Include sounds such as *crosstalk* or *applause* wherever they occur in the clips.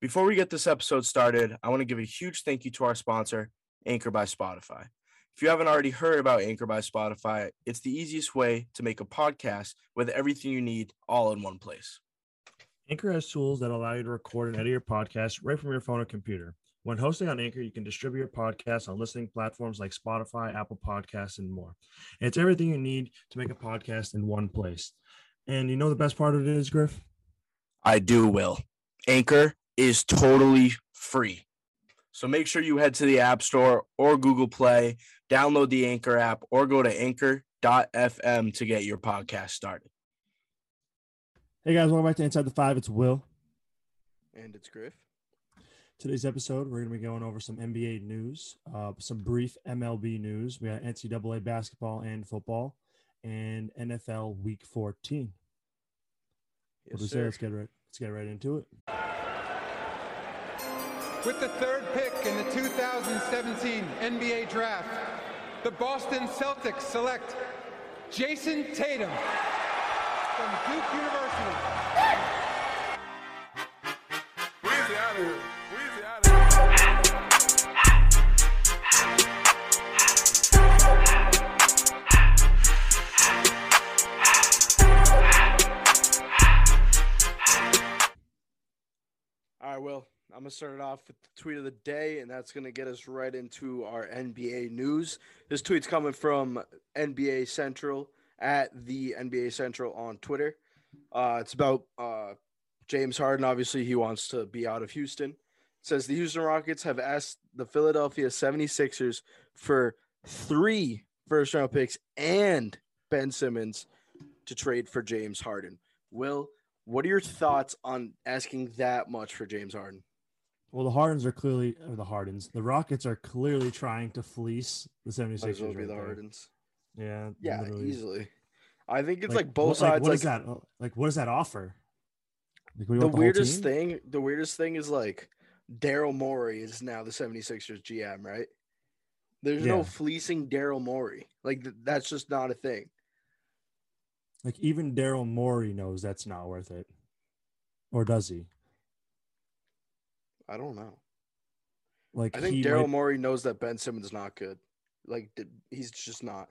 Before we get this episode started, I want to give a huge thank you to our sponsor, Anchor by Spotify. If you haven't already heard about Anchor by Spotify, it's the easiest way to make a podcast with everything you need all in one place. Anchor has tools that allow you to record and edit your podcast right from your phone or computer. When hosting on Anchor, you can distribute your podcast on listening platforms like Spotify, Apple Podcasts, and more. And it's everything you need to make a podcast in one place. And you know the best part of it is, Griff? I do, Will. Anchor is totally free. So make sure you head to the App Store or Google Play, download the Anchor app, or go to anchor.fm to get your podcast started. Hey guys, welcome back to Inside the Five. It's Will. And it's Griff. Today's episode, we're going to be going over some NBA news, uh, some brief MLB news. We got NCAA basketball and football, and NFL Week 14. Yes, what do we say? sir. Let's get right. Let's get right into it. With the third pick in the 2017 NBA Draft, the Boston Celtics select Jayson Tatum from Duke University. Weezy out of here. Weezy out of here. All right, Will. I'm gonna start it off with the tweet of the day, and that's gonna get us right into our NBA news. This tweet's coming from NBA Central at the NBA Central on Twitter. Uh, it's about uh, James Harden. Obviously, he wants to be out of Houston. It says the Houston Rockets have asked the Philadelphia 76ers for three first round picks and Ben Simmons to trade for James Harden. Will, what are your thoughts on asking that much for James Harden? Well, the Hardens are clearly, or the Hardens, the Rockets are clearly trying to fleece the 76ers. Might as well be right the there. Hardens. Yeah. Yeah, literally. easily. I think it's like, both what- sides. what Like, is that? Oh, like, what does that offer? Like, do the weirdest thing, the weirdest thing is like Daryl Morey is now the 76ers GM, right? There's no fleecing Daryl Morey. Like th- that's just not a thing. Like, even Daryl Morey knows that's not worth it. Or does he? I don't know. Like, I think Daryl might- Morey knows that Ben Simmons is not good. Like he's just not.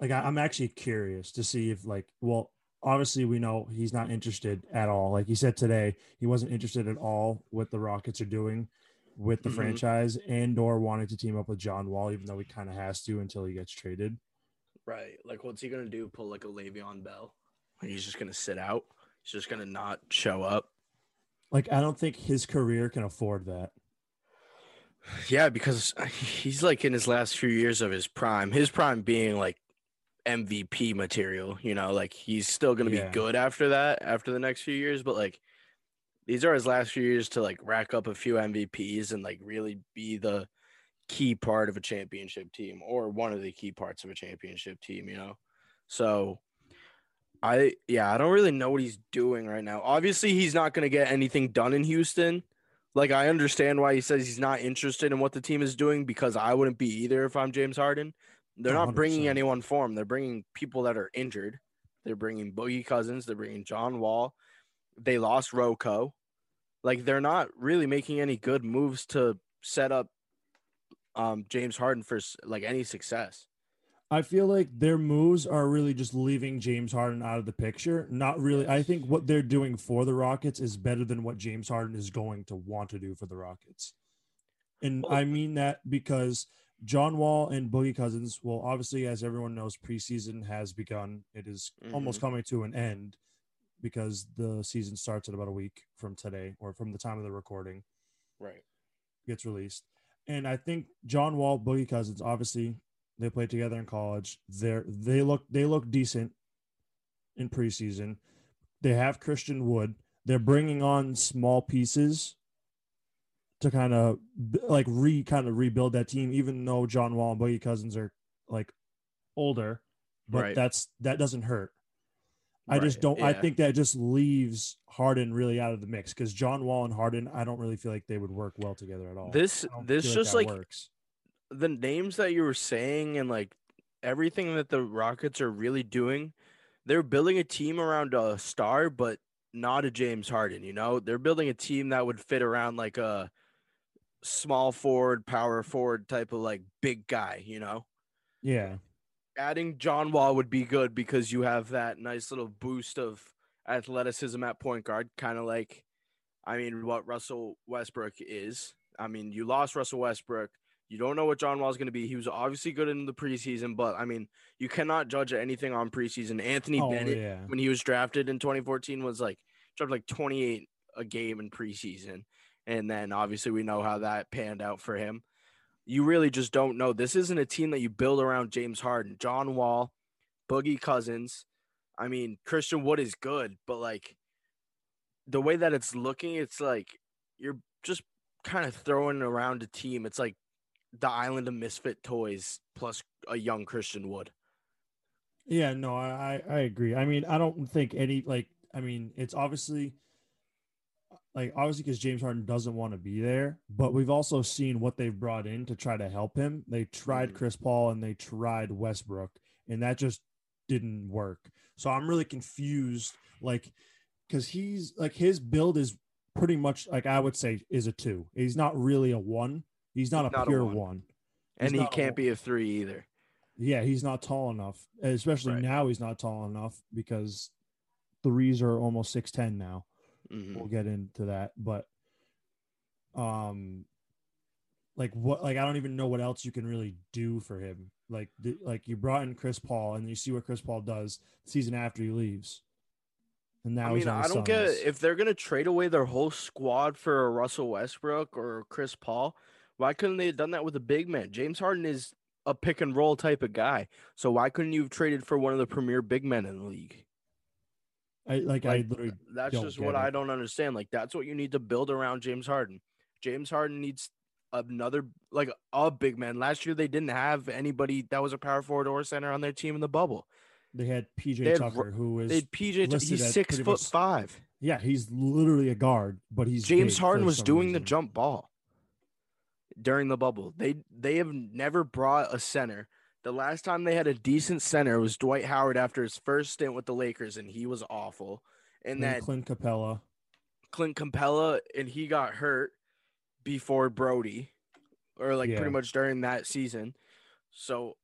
like I, I'm actually curious to see if like well obviously we know he's not interested at all like he said today he wasn't interested at all what the Rockets are doing with the Mhm. franchise and or wanting to team up with John Wall even though he kind of has to until he gets traded Right. Like what's he gonna do? Pull like a Le'Veon Bell? Like he's just gonna sit out. He's just gonna not show up. Like I don't think his career can afford that Yeah, because he's like in his last few years of his prime. His prime being like MVP material, you know, like he's still going to Yeah. be good after that, after the next few years, but like these are his last few years to like rack up a few MVPs and like really be the key part of a championship team or one of the key parts of a championship team, you know. So I yeah, I don't really know what he's doing right now. Obviously, he's not going to get anything done in Houston. Like I understand why he says he's not interested in what the team is doing because I wouldn't be either if I'm James Harden. They're Oh, not bringing 100%. anyone for him. They're bringing people that are injured. They're bringing Boogie Cousins. They're bringing John Wall. They lost Rocco. Like they're not really making any good moves to set up um, James Harden for like any success. I feel like their moves are really just leaving James Harden out of the picture. Not really. I think what they're doing for the Rockets is better than what James Harden is going to want to do for the Rockets. And I mean that because John Wall and Boogie Cousins, well, obviously, as everyone knows, preseason has begun. It is almost mm-hmm. coming to an end because the season starts in about a week from today or from the time of the recording Right. gets released. And I think John Wall, Boogie Cousins, obviously they played together in college. They're they look they look decent in preseason. They have Christian Wood. They're bringing on small pieces to kind of like re kind of rebuild that team, even though John Wall and Boogie Cousins are like older, but Right. that's that doesn't hurt. I just don't. I think that just leaves Harden really out of the mix because John Wall and Harden, I don't really feel like they would work well together at all. This this feel just like works. The names that you were saying and like everything that the Rockets are really doing, they're building a team around a star, but not a James Harden. You know, they're building a team that would fit around like a small forward, power forward type of like big guy. You know, Yeah, adding John Wall would be good because you have that nice little boost of athleticism at point guard, kind of like, I mean, what Russell Westbrook is. I mean, you lost Russell Westbrook. You don't know what John Wall is going to be. He was obviously good in the preseason, but I mean, you cannot judge anything on preseason. Anthony oh Bennett, yeah, when he was drafted in 2014, was like dropped like 28 a game in preseason, and then obviously we know how that panned out for him. You really just don't know. This isn't a team that you build around James Harden, John Wall, Boogie Cousins. I mean, Christian Wood is good, but like the way that it's looking, it's like you're just kind of throwing around a team. It's like the island of misfit toys plus a young Christian Wood. yeah. No, I I agree. I mean, I don't think any like. I mean, it's obviously like obviously because James Harden doesn't want to be there, but we've also seen what they've brought in to try to help him. They tried Mhm. Chris Paul and they tried Westbrook, and that just didn't work. So I'm really confused, like, because he's like his build is pretty much like I would say is a two. He's not really a one. He's not He's a not a pure one. one. And he can't be a three either. Yeah, he's not tall enough. Especially Right. now, he's not tall enough because threes are almost six ten now. Mhm. We'll get into that, but um, like what? Like I don't even know what else you can really do for him. Like the, like you brought in Chris Paul, and you see what Chris Paul does the season after he leaves, and now I he's mean, I don't get if they're gonna trade away their whole squad for a Russell Westbrook or Chris Paul. Why couldn't they have done that with a big man? James Harden is a pick and roll type of guy, so why couldn't you have traded for one of the premier big men in the league? I like, I literally That's just what it. I don't understand. Like that's what you need to build around James Harden. James Harden needs another like a big man. Last year they didn't have anybody that was a power forward or center on their team in the bubble. they had PJ They had Tucker, who is They had PJ. He's six foot much- five. yeah, he's literally a guard, but he's James Harden was doing the jump ball during the bubble. They they have never brought a center. The last time they had a decent center was Dwight Howard after his first stint with the Lakers, and he was awful. And Then then Clint Capela. Clint Capela, and he got hurt before Brody, or like Yeah. pretty much during that season. So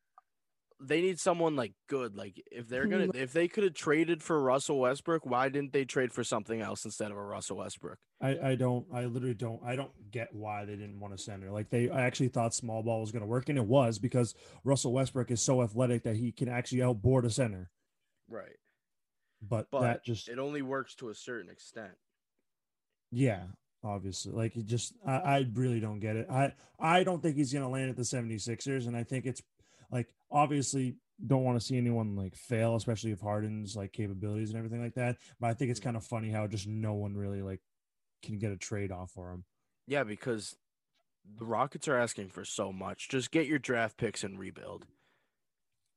they need someone like good. Like if they're gonna, mm-hmm. if they could have traded for Russell Westbrook, why didn't they trade for something else instead of a Russell Westbrook? I, I don't I literally don't I don't get why they didn't want a center. Like they I actually thought small ball was gonna work and it was because Russell Westbrook is so athletic that he can actually outboard a center. Right. But, But that just it only works to a certain extent. yeah, obviously. Like it just I, I really don't get it. I I don't think he's gonna land at the 76ers, and I think it's like obviously don't want to see anyone like fail, especially if Harden's like capabilities and everything like that. But I think it's mm. kind of funny how just no one really like can get a trade off for him. Yeah, because the Rockets are asking for so much. Just get your draft picks and rebuild.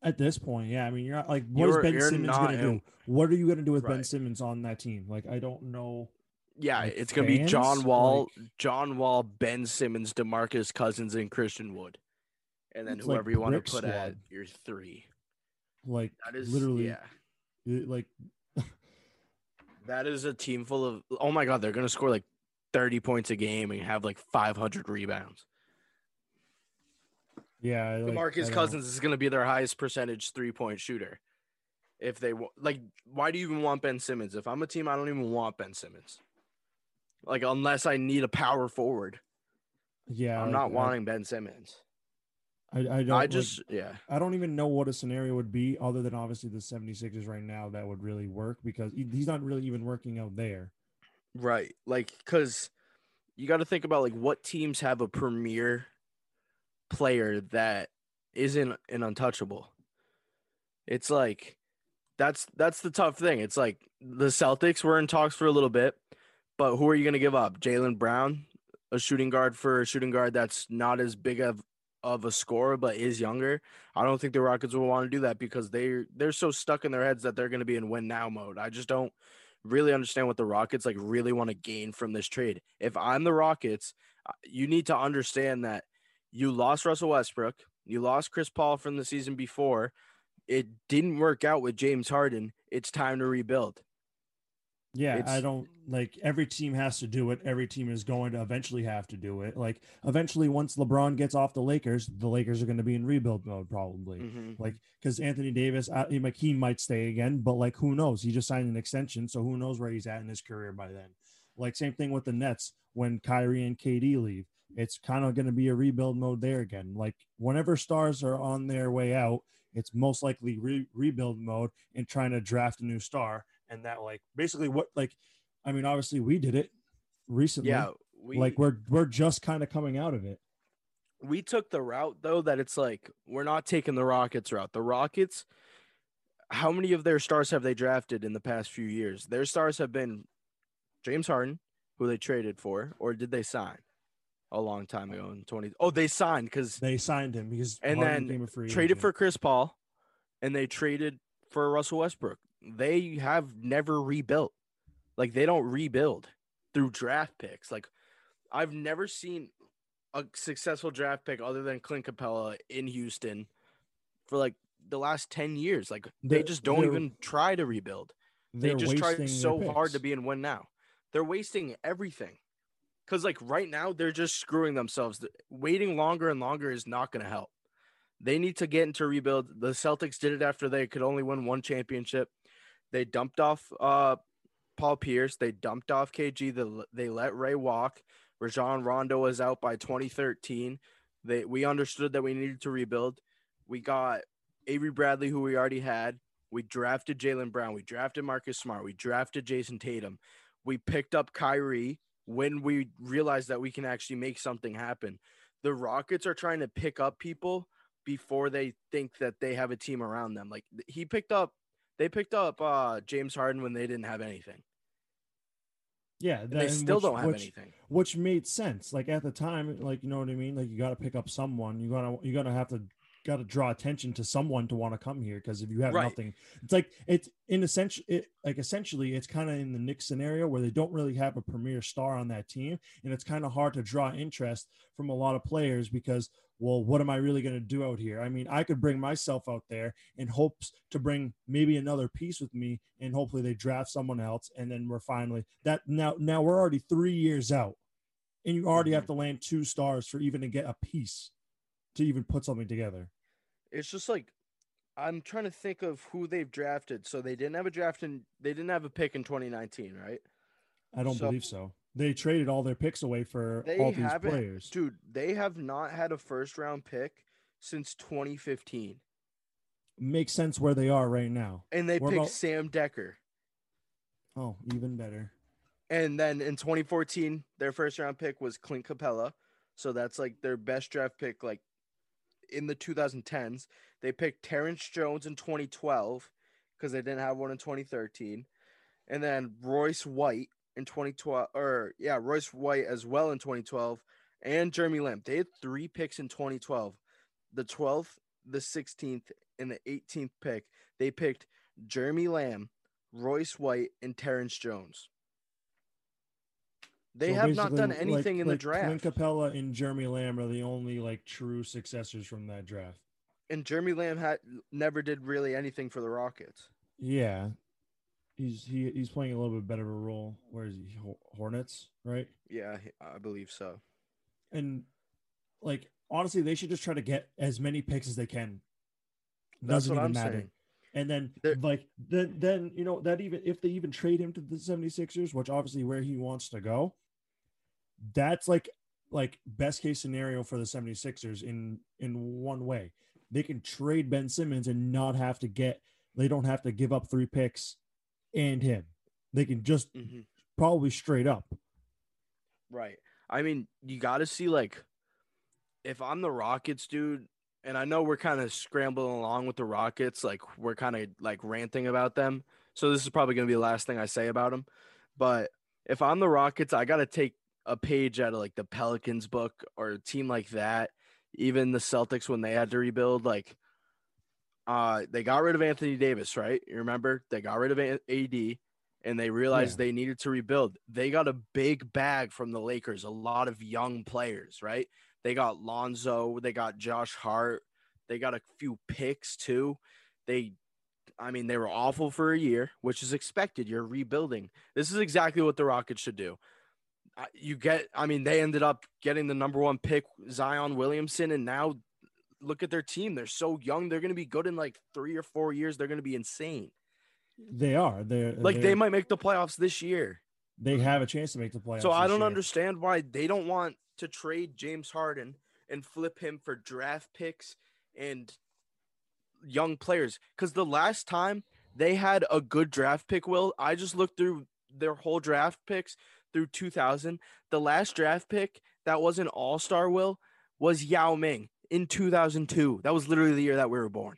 At this point, yeah. I mean, you're not like, what is You're- Ben Simmons not gonna do? What are you gonna do with Ben Simmons on that team? Like, I don't know. Yeah, Like it's gonna be John? Wall, Like- John Wall, Ben Simmons, DeMarcus Cousins, and Christian Wood, and then It's like whoever you want to put at your three. Like, That is literally, yeah. it- like, *laughs* That is a team full of. Oh my god, they're gonna score like thirty points a game and have like five hundred rebounds. Yeah, like, don't- Cousins is going to be their highest percentage three point shooter. If they like, why do you even want Ben Simmons? If I'm a team, I don't even want Ben Simmons. Like, unless I need a power forward, Yeah, I'm like, not wanting Ben Simmons. I, I don't. I like, just, yeah, I don't even know what a scenario would be other than obviously the 76ers right now that would really work because he's not really even working out there. right. Like, because you got to think about like what teams have a premier player that isn't an untouchable. It's like that's that's the tough thing. It's like the Celtics were in talks for a little bit, but who are you going to give up? Jaylen Brown, a shooting guard for a shooting guard that's not as big of of a scorer but is younger. I don't think the Rockets will want to do that because they they're so stuck in their heads that they're going to be in win now mode. I just don't really understand what the Rockets like really want to gain from this trade. If I'm the Rockets, uh, you need to understand that you lost Russell Westbrook, you lost Chris Paul from the season before. It didn't work out with James Harden. It's time to rebuild. Yeah, I don't like every team has to do it. Every team is going to eventually have to do it. Like eventually, once LeBron gets off the Lakers, the Lakers are going to be in rebuild mode probably. Mhm. Like because Anthony Davis, I, like he might stay again, but like who knows? He just signed an extension, so who knows where he's at in his career by then. Like same thing with the Nets when Kyrie and KD leave. It's kind of going to be a rebuild mode there again. Like whenever stars are on their way out, it's most likely re- rebuild mode and trying to draft a new star. And that like basically what like, I mean, obviously we did it recently. Yeah, we like we're we're just kind of coming out of it. we took the route though that it's like we're not taking the Rockets route. The Rockets, how many of their stars have they drafted in the past few years? Their stars have been James Harden, who they traded for, or did they sign a long time ago in 20? Oh, they signed because They signed him because And Harden then became a free traded agent. for Chris Paul, and they traded for Russell Westbrook. They have never rebuilt. Like they don't rebuild through draft picks. Like I've never seen a successful draft pick other than Clint Capela in Houston for like the last 10 years. Like they They're- just don't even try to rebuild. They just try so hard to be in win now. They're wasting everything. Cause like right now they're just screwing themselves. Waiting longer and longer is not going to help. They need to get into rebuild. The Celtics did it after they could only win one championship. They dumped off uh, Paul Pierce. They dumped off KG. They, they let Ray walk. Rajon Rondo was out by 2013. They we understood that we needed to rebuild. We got Avery Bradley, who we already had. We drafted Jaylen Brown. We drafted Marcus Smart. We drafted Jayson Tatum. We picked up Kyrie when we realized that we can actually make something happen. The Rockets are trying to pick up people before they think that they have a team around them. Like he picked up, they picked up uh, James Harden when they didn't have anything. Yeah, that- they still which- don't have which- anything. which made sense. Like at the time, like you know what I mean. Like you got to pick up someone. You gotta you gotta have to got to draw attention to someone to want to come here because if you have Right. nothing, it's like it's in essentially It like essentially it's kind of in the Knicks scenario where they don't really have a premier star on that team, and it's kind of hard to draw interest from a lot of players because well, what am I really going to do out here? I mean, I could bring myself out there in hopes to bring maybe another piece with me, and hopefully they draft someone else, and then we're finally that now. Now we're already three years out, and you already mm-hmm. have to land two stars for even to get a piece to even put something together. It's just like I'm trying to think of who they've drafted. So they didn't have a draft in they didn't have a pick in 2019, right? I don't So- believe so. They traded all their picks away for all these players. dude. They have not had a first round pick since 2015, Makes sense where they are right now. and they What picked about- Sam Dekker. Oh, even better. And then in 2014, their first round pick was Clint Capela. So that's like their best draft pick, like in the 2010s. They picked Terrence Jones in 2012 because they didn't have one in 2013. And then Royce White in 2012, or yeah, Royce White as well in 2012, and Jeremy Lamb. They had three picks in 2012 the 12th, the 16th, and the 18th pick. They picked Jeremy Lamb, Royce White, and Terrence Jones. They So have not done like- anything in the draft. Clint Capela and Jeremy Lamb are the only like true successors from that draft. and Jeremy Lamb had never did really anything for the Rockets. Yeah, he's he, he's playing a little bit better of a role. Where is he? Hornets, right? Yeah, I believe so. And like honestly, they should just try to get as many picks as they can. That's Doesn't what even I'm matter. saying. And then They're- like then then you know that even if they even trade him to the 76ers, which obviously where he wants to go, that's like like best case scenario for the 76ers in in one way. They can trade Ben Simmons and not have to get they don't have to give up three picks and him. They can just hmm probably straight up. Right. I mean, you got to see like if I'm the Rockets, dude, and I know we're kind of scrambling along with the Rockets, like we're kind of like ranting about them. So this is probably going to be the last thing I say about them. But if I'm the Rockets, I got to take a page out of like the Pelicans book or a team like that. Even the Celtics when they had to rebuild, like uh they got rid of Anthony Davis, right? You remember? They got rid of AD and they realized Yeah. they needed to rebuild. They got a big bag from the Lakers, a lot of young players, right? They got Lonzo, they got Josh Hart, they got a few picks too. They I mean, they were awful for a year, which is expected. You're rebuilding. This is exactly what the Rockets should do. You get, I mean, they ended up getting the number one pick, Zion Williamson, and now look at their team. They're so young. They're going to be good in like three or four years. They're going to be insane. They are. They're Like they're- they might make the playoffs this year. they have a chance to make the playoffs. So I don't year. understand why they don't want to trade James Harden and flip him for draft picks and young players. Because the last time they had a good draft pick, Will, I just looked through their whole draft picks through 2000. The last draft pick that was an all star, Will, was Yao Ming in 2002. That was literally the year that we were born.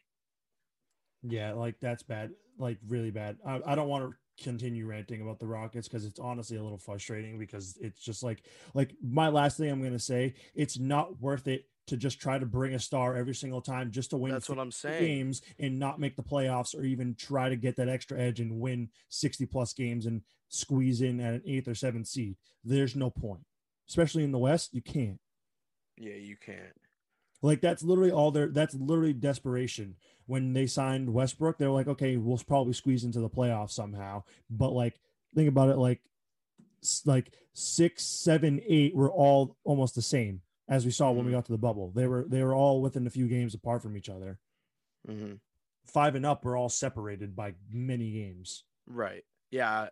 Yeah, like that's bad. Like really bad. I, I don't want to continue ranting about the Rockets because it's honestly a little frustrating because it's just like like my last thing I'm gonna say, it's not worth it to just try to bring a star every single time just to win That's what I'm saying. games and not make the playoffs or even try to get that extra edge and win 60 plus games and squeeze in at an eighth or seventh seed. There's no point. Especially in the West, you can't. Yeah, you can't. Like that's literally all their that's literally desperation. When they signed Westbrook, they were like, okay, we'll probably squeeze into the playoffs somehow. But like, think about it, like, like six, seven, eight were all almost the same as we saw when we Mhm. got to the bubble. They were they were all within a few games apart from each other. hmm Five and up were all separated by many games. Right. Yeah.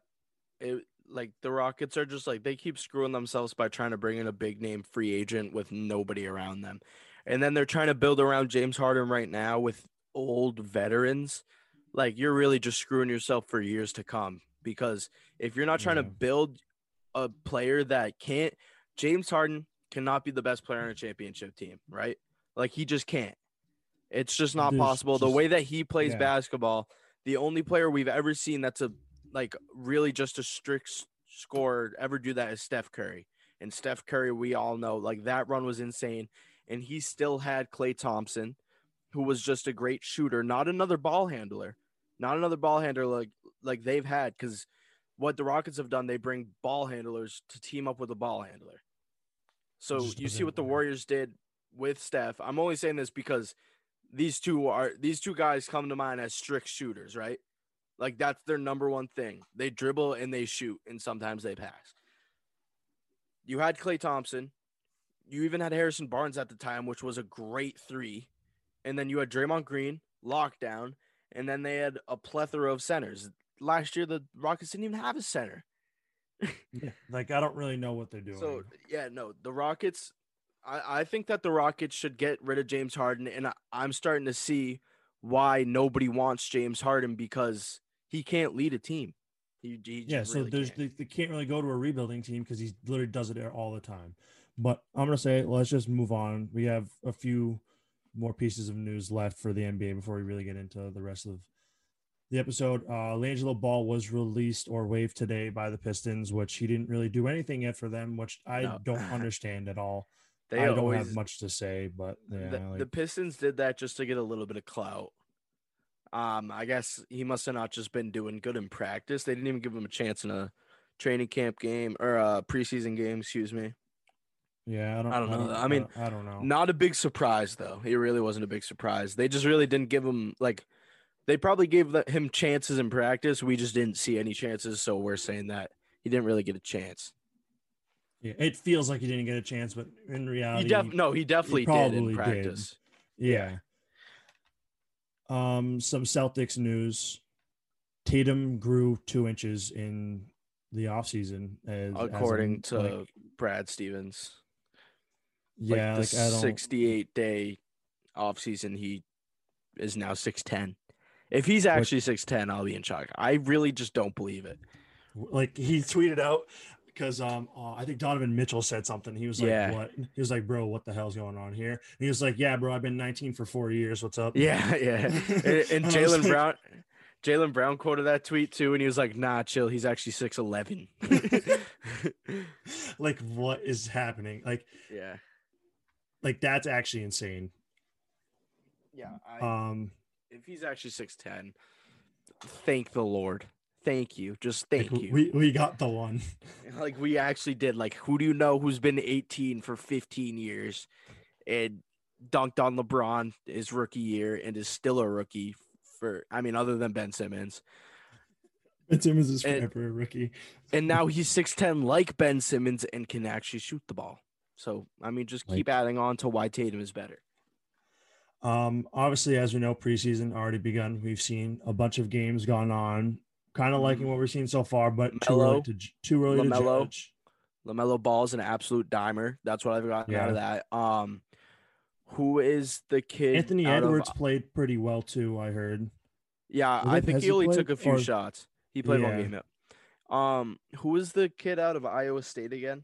It like the Rockets are just like they keep screwing themselves by trying to bring in a big name free agent with nobody around them. And then they're trying to build around James Harden right now with old veterans. Like you're really just screwing yourself for years to come because if you're not trying to build a player that can't James Harden cannot be the best player on a championship team, right? Like he just can't. It's just not There's possible. the way that he plays yeah. basketball, the only player we've ever seen that's a like really just a strict scorer ever do that is Steph Curry. And Steph Curry, we all know, like that run was insane. And he still had Klay Thompson, who was just a great shooter, not another ball handler, not another ball handler like like they've had. Because what the Rockets have done, they bring ball handlers to team up with a ball handler. So you see what the. Warriors did with Steph. I'm only saying this because these two are these two guys come to mind as strict shooters, right? Like that's their number one thing. They dribble and they shoot, and sometimes they pass. You had Klay Thompson. You even had Harrison Barnes at the time, which was a great three. And then you had Draymond Green, lockdown, and then they had a plethora of centers. Last year, the Rockets didn't even have a center. Yeah. *laughs* Like I don't really know what they're doing. So yeah, no, the Rockets. I, I think that the Rockets should get rid of James Harden, and I, I'm starting to see why nobody wants James Harden because he can't lead a team. He, he just yeah, so really there's can't. they, they can't really go to a rebuilding team because he literally does it all the time. But I'm gonna say let's just move on. We have a few more pieces of news left for the NBA before we really get into the rest of the episode. Uh LiAngelo Ball was released or waived today by the Pistons, which he didn't really do anything yet for them, which I No. don't *laughs* understand at all. they I don't always have much to say, but yeah, the, like, the Pistons did that just to get a little bit of clout. Um, I guess he must have not just been doing good in practice. They didn't even give him a chance in a training camp game or a preseason game. Excuse me. yeah, I don't, I don't know. I mean, I don't know. Not a big surprise though. It really wasn't a big surprise. They just really didn't give him like. They probably gave him chances in practice. We just didn't see any chances, so we're saying that he didn't really get a chance. Yeah, it feels like he didn't get a chance, but in reality, He def- no, he definitely did probably in did. practice. Yeah. Um, some Celtics news. Tatum grew two inches in the offseason. As, as According I'm, to like, Brad Stevens. yeah, like the like, don't 68 day off season, he is now 6'10. If he's actually 6'10, I'll be in shock. I really just don't believe it. like he tweeted out because um uh, I think Donovan Mitchell said something. He was like, Yeah. "What?" He was like, "Bro, what the hell's going on here?" And he was like, "Yeah, bro, I've been 19 for four years. What's up?" Yeah, *laughs* yeah. *laughs* And, and And I was Jaylen like- Brown. Jaylen Brown quoted that tweet too, and he was like, "Nah, chill. He's actually six eleven. *laughs* like, what is happening? Like, yeah, like that's actually insane. yeah. I, Um, if he's actually six ten, thank the Lord. Thank you. Just like, thank you. we we got the one. *laughs* like we actually did. Like, who do you know who's been eighteen for fifteen years and dunked on LeBron his rookie year and is still a rookie for? I mean, other than Ben Simmons. Ben Simmons is And- a rookie. and now he's 6'10 like Ben Simmons and can actually shoot the ball. So, I mean, just keep adding on to why Tatum is better. Um, obviously, as we know, preseason already begun. We've seen a bunch of games gone on. Kind of liking what we're seeing so far, but too early to too early to LaMelo. judge. LaMelo Ball is an absolute dimer. That's what I've gotten out of that. Um, who is the kid? Anthony out of- Edwards played pretty well too. I heard. yeah, I think he only took a few or- shots. He played one game. Yeah. Um, who is the kid out of Iowa State again?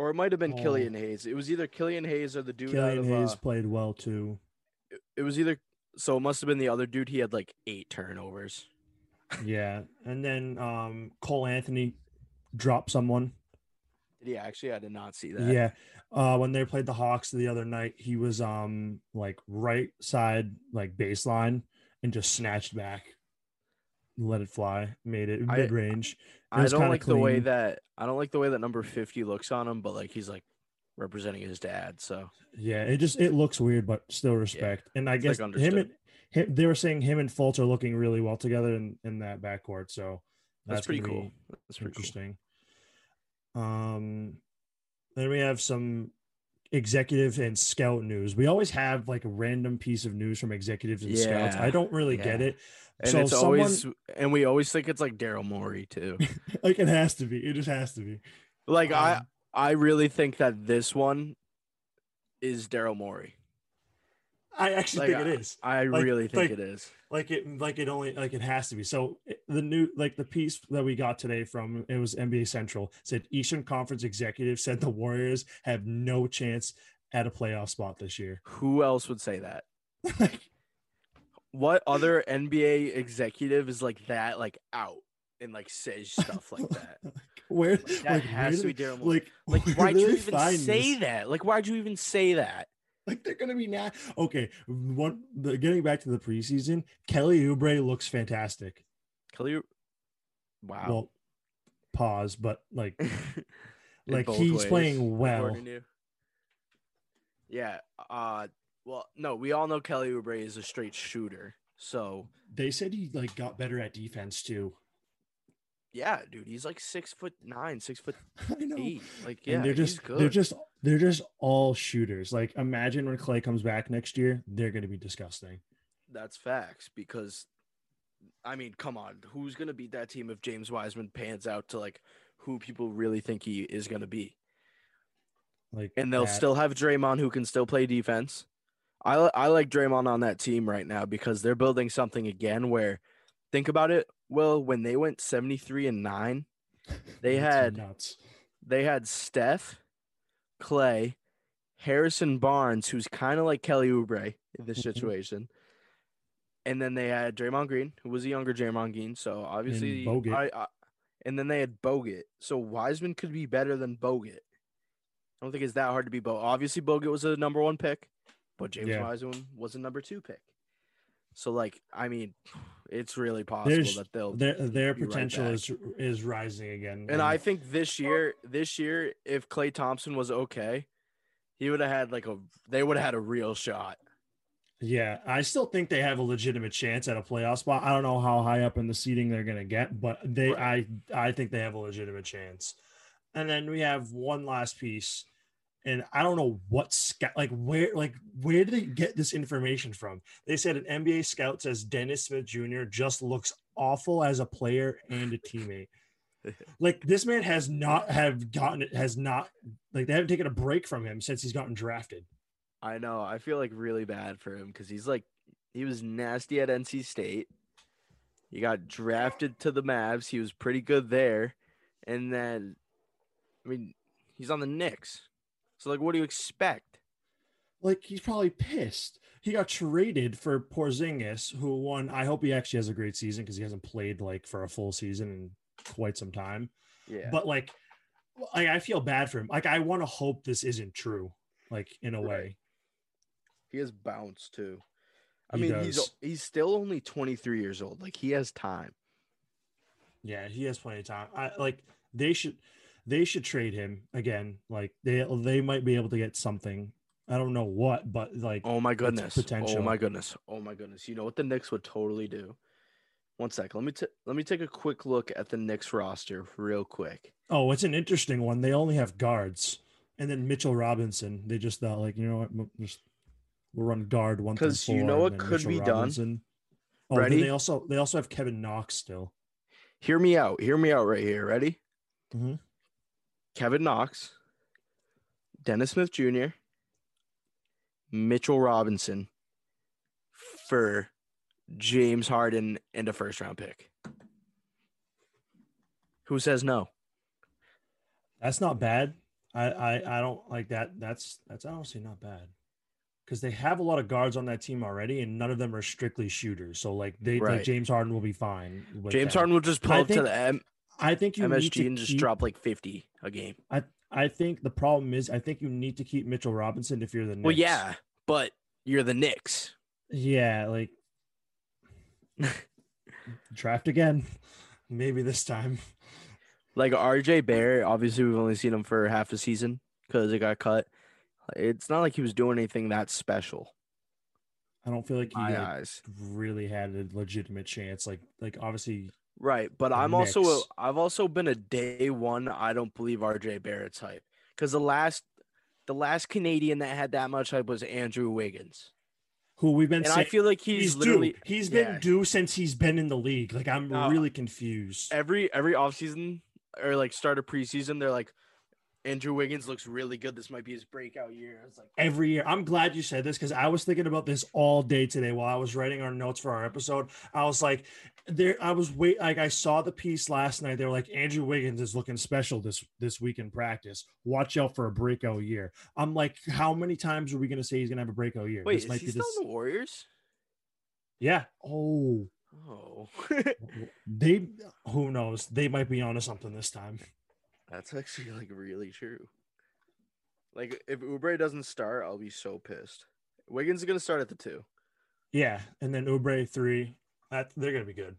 Or it might have been Oh. Killian Hayes. It was either Killian Hayes or the dude out Killian of. Hayes uh, played well too. it- it was either. So it must have been the other dude. He had like eight turnovers. Yeah, and then um, Cole Anthony dropped someone. Did he actually? I did not see that. Yeah. Uh, when they played the Hawks the other night, he was um like right side like baseline and just snatched back, let it fly, made it mid range. I don't like the way that I don't like the way that number fifty looks on him, but like he's like representing his dad. So Yeah, it just it looks weird, but still respect. And I It's, guess like, him and him, they were saying him and Fultz are looking really well together in, in that backcourt. So that's, that's, pretty cool. That's pretty cool. interesting. Um, then we have some executive and scout news. We always have like a random piece of news from executives and scouts. I don't really get it. And so it's someone always and we always think it's like Daryl Morey too. *laughs* like it has to be. It just has to be. like I Um, I really think that this one is Daryl Morey. I actually Like, think it is. I Like- really think like- it is. like it like it only like it has to be so the new like the piece that we got today from it was nba central said eastern conference executive said the warriors have no chance at a playoff spot this year Who else would say that? *laughs* What other NBA executive is like that, like out and like says stuff like *laughs* that? where That like, has where to be Daryl Morey. like Like, why'd you even say this? that? Like, why'd you even say that? like they're gonna be now okay one the, getting back to the preseason kelly Oubre looks fantastic Kelly, wow. well pause but like *laughs* like he's ways, playing well according to you. Yeah. Uh. Well, no, we all know Kelly Oubre is a straight shooter. So they said he like got better at defense too yeah, dude, he's like six foot nine, six foot *laughs* eight. Like, yeah, and they're just they're just they're just all shooters. Like imagine when Klay comes back next year, they're gonna be disgusting. That's facts because, I mean, come on, who's gonna beat that team if James Wiseman pans out to like who people really think he is going to be. Like, And they'll that- still have Draymond who can still play defense. I I like Draymond on that team right now because they're building something again where think about it, well, when they went 73 and 9, *laughs* they had nuts. they had Steph, Klay, Harrison Barnes, who's kind of like Kelly Oubre in this *laughs* situation. And then they had Draymond Green, who was a younger Draymond Green. So obviously, Bogut. I, I, and then they had Bogut. So Wiseman could be better than Bogut. I don't think it's that hard to be Bogut. Obviously, Bogut was a number one pick, but James Yeah. Wiseman was a number two pick. So like, I mean, it's really possible There's that they'll their their right potential back. is is rising again. And I think this year, this year, if Klay Thompson was okay, he would have had like a. They would have had a real shot. Yeah, I still think they have a legitimate chance at a playoff spot. I don't know how high up in the seating they're going to get, but they I I think they have a legitimate chance. And then we have one last piece, and I don't know what scout like where like where did they get this information from? They said an NBA scout says Dennis Smith Jr. just looks awful as a player and a teammate. *laughs* like this man has not have gotten it has not like they haven't taken a break from him since he's gotten drafted. I know. I feel like really bad for him because he's like, he was nasty at NC State. He got drafted to the Mavs. He was pretty good there, and then, I mean, he's on the Knicks. So like, what do you expect? like he's probably pissed. He got traded for Porzingis, who won. I hope he actually has a great season because he hasn't played like for a full season in quite some time. Yeah. But like, like I feel bad for him. Like I want to hope this isn't true. Like in a Right. way, He has bounce too. I He mean, he's he's still only 23 years old. Like he has time. yeah, he has plenty of time. I like they should they should trade him again. Like they they might be able to get something. I don't know what, but like Oh my goodness. potential. Oh my goodness. Oh my goodness. You know what the Knicks would totally do? One sec. Let me t- let me take a quick look at the Knicks roster real quick. Oh, it's an interesting one. They only have guards, and then Mitchell Robinson. They just thought like, you know what, m- just we'll run guard one through 'Cause you know what could Mitchell be done? Robinson. Oh, Ready? they also they also have Kevin Knox still. Hear me out. Hear me out right here. Ready? Mhm. Kevin Knox, Dennis Smith Jr., Mitchell Robinson for James Harden and a first round pick. Who says no? That's not bad. I I, I don't like that. That's that's honestly not bad. Because they have a lot of guards on that team already, and none of them are strictly shooters. So like they Right. like James Harden will be fine. James that. Harden will just pull up to think- the M- I think you need to and just keep- drop like 50 a game. I I think the problem is I think you need to keep Mitchell Robinson if you're the Knicks. Well, yeah, but you're the Knicks. Yeah, like *laughs* draft again. Maybe this time. Like RJ Barrett, obviously we've only seen him for half a season because it got cut. It's not like he was doing anything that special. I don't feel like he like, really had a legitimate chance. Like like obviously Right, but I'm also a, Knicks. I've also been a day one. I don't believe RJ Barrett hype because the last the last Canadian that had that much hype was Andrew Wiggins, who we've been and I feel like he's, he's literally due. He's been due since he's been in the league. Like I'm No, really confused. every every offseason or like start of preseason. They're like Andrew Wiggins looks really good. This might be his breakout year. It's like Every year. I'm glad you said this because I was thinking about this all day today while I was writing our notes for our episode. I was like, there I was wait like I saw the piece last night. They were like, Andrew Wiggins is looking special this this week in practice. Watch out for a breakout year. I'm like, how many times are we gonna say he's gonna have a breakout year? wait, This is might he be still this- in the Warriors? Yeah. Oh, Oh, *laughs* they who knows? They might be onto something this time. That's *laughs* actually like really true. Like if Oubre doesn't start, I'll be so pissed. Wiggins is gonna start at the two. Yeah, and then Oubre three. That they're gonna be good.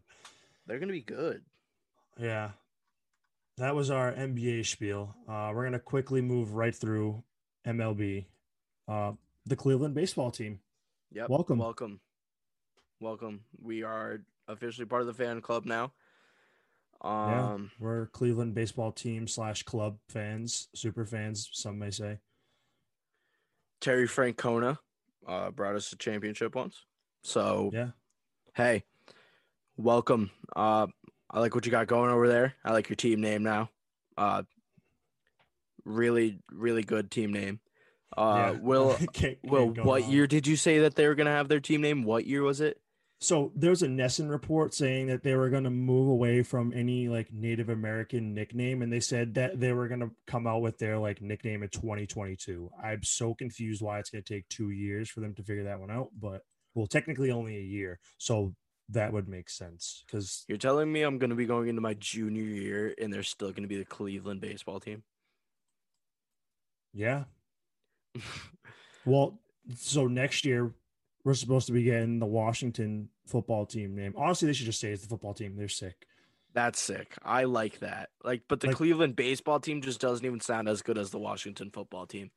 They're gonna be good. Yeah. That was our NBA spiel. Uh, we're gonna quickly move right through MLB. Uh, the Cleveland baseball team. Yep. Welcome. Welcome. Welcome. We are officially part of the fan club now. Yeah, Um we're Cleveland baseball team slash club fans, super fans, some may say. Terry Francona uh brought us a championship once. So Yeah. hey, welcome. Uh I like what you got going over there. I like your team name now. Uh, really, really good team name. Uh, Yeah. Will, *laughs* Can't- Will, can't go what wrong. year did you say that they were gonna have their team name? What year was it? So there's a Nesson report saying that they were going to move away from any like Native American nickname, and they said that they were going to come out with their like nickname in 2022. I'm so confused why it's going to take two years for them to figure that one out, but well, technically only a year, so that would make sense because You're telling me I'm gonna be going into my junior year and they're still gonna be the Cleveland baseball team? yeah. *laughs* Well, so next year we're supposed to be getting the Washington football team name. Honestly, they should just say it's the football team. They're sick. That's sick. I like that. Like, but the Like- Cleveland baseball team just doesn't even sound as good as the Washington football team.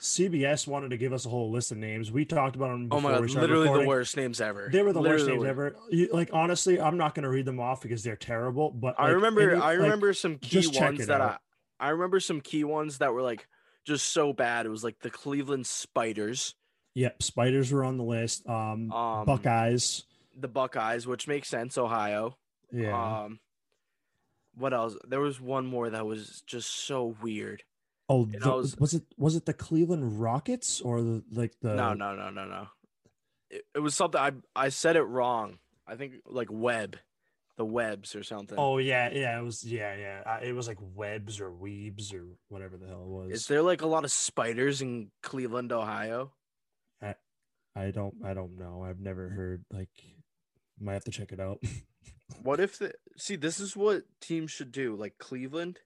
CBS wanted to give us a whole list of names. We talked about them. Oh my god, literally the worst names ever. They were the worst Literally names ever. You, like honestly, I'm not going to read them off because they're terrible. But I like, remember any- I like, remember some key ones that I. I remember some key ones that were like just so bad. It was like the Cleveland Spiders, Yep, spiders were on the list. Um, Um, Buckeyes. The Buckeyes, which makes sense, Ohio. Yeah. Um what else? There was one more that was just so weird. oh, the- was- was, it was it the Cleveland Rockets or the like the no, no, no, no, no. It, it was something I I said it wrong. I think like web, the webs or something. Oh yeah, yeah. It was yeah, yeah. Uh, it was like Webs or Weebs or whatever the hell it was. Is there like a lot of spiders in Cleveland, Ohio? I, I don't I don't know. I've never heard like. Might have to check it out. *laughs* What if the see this is what teams should do, like Cleveland?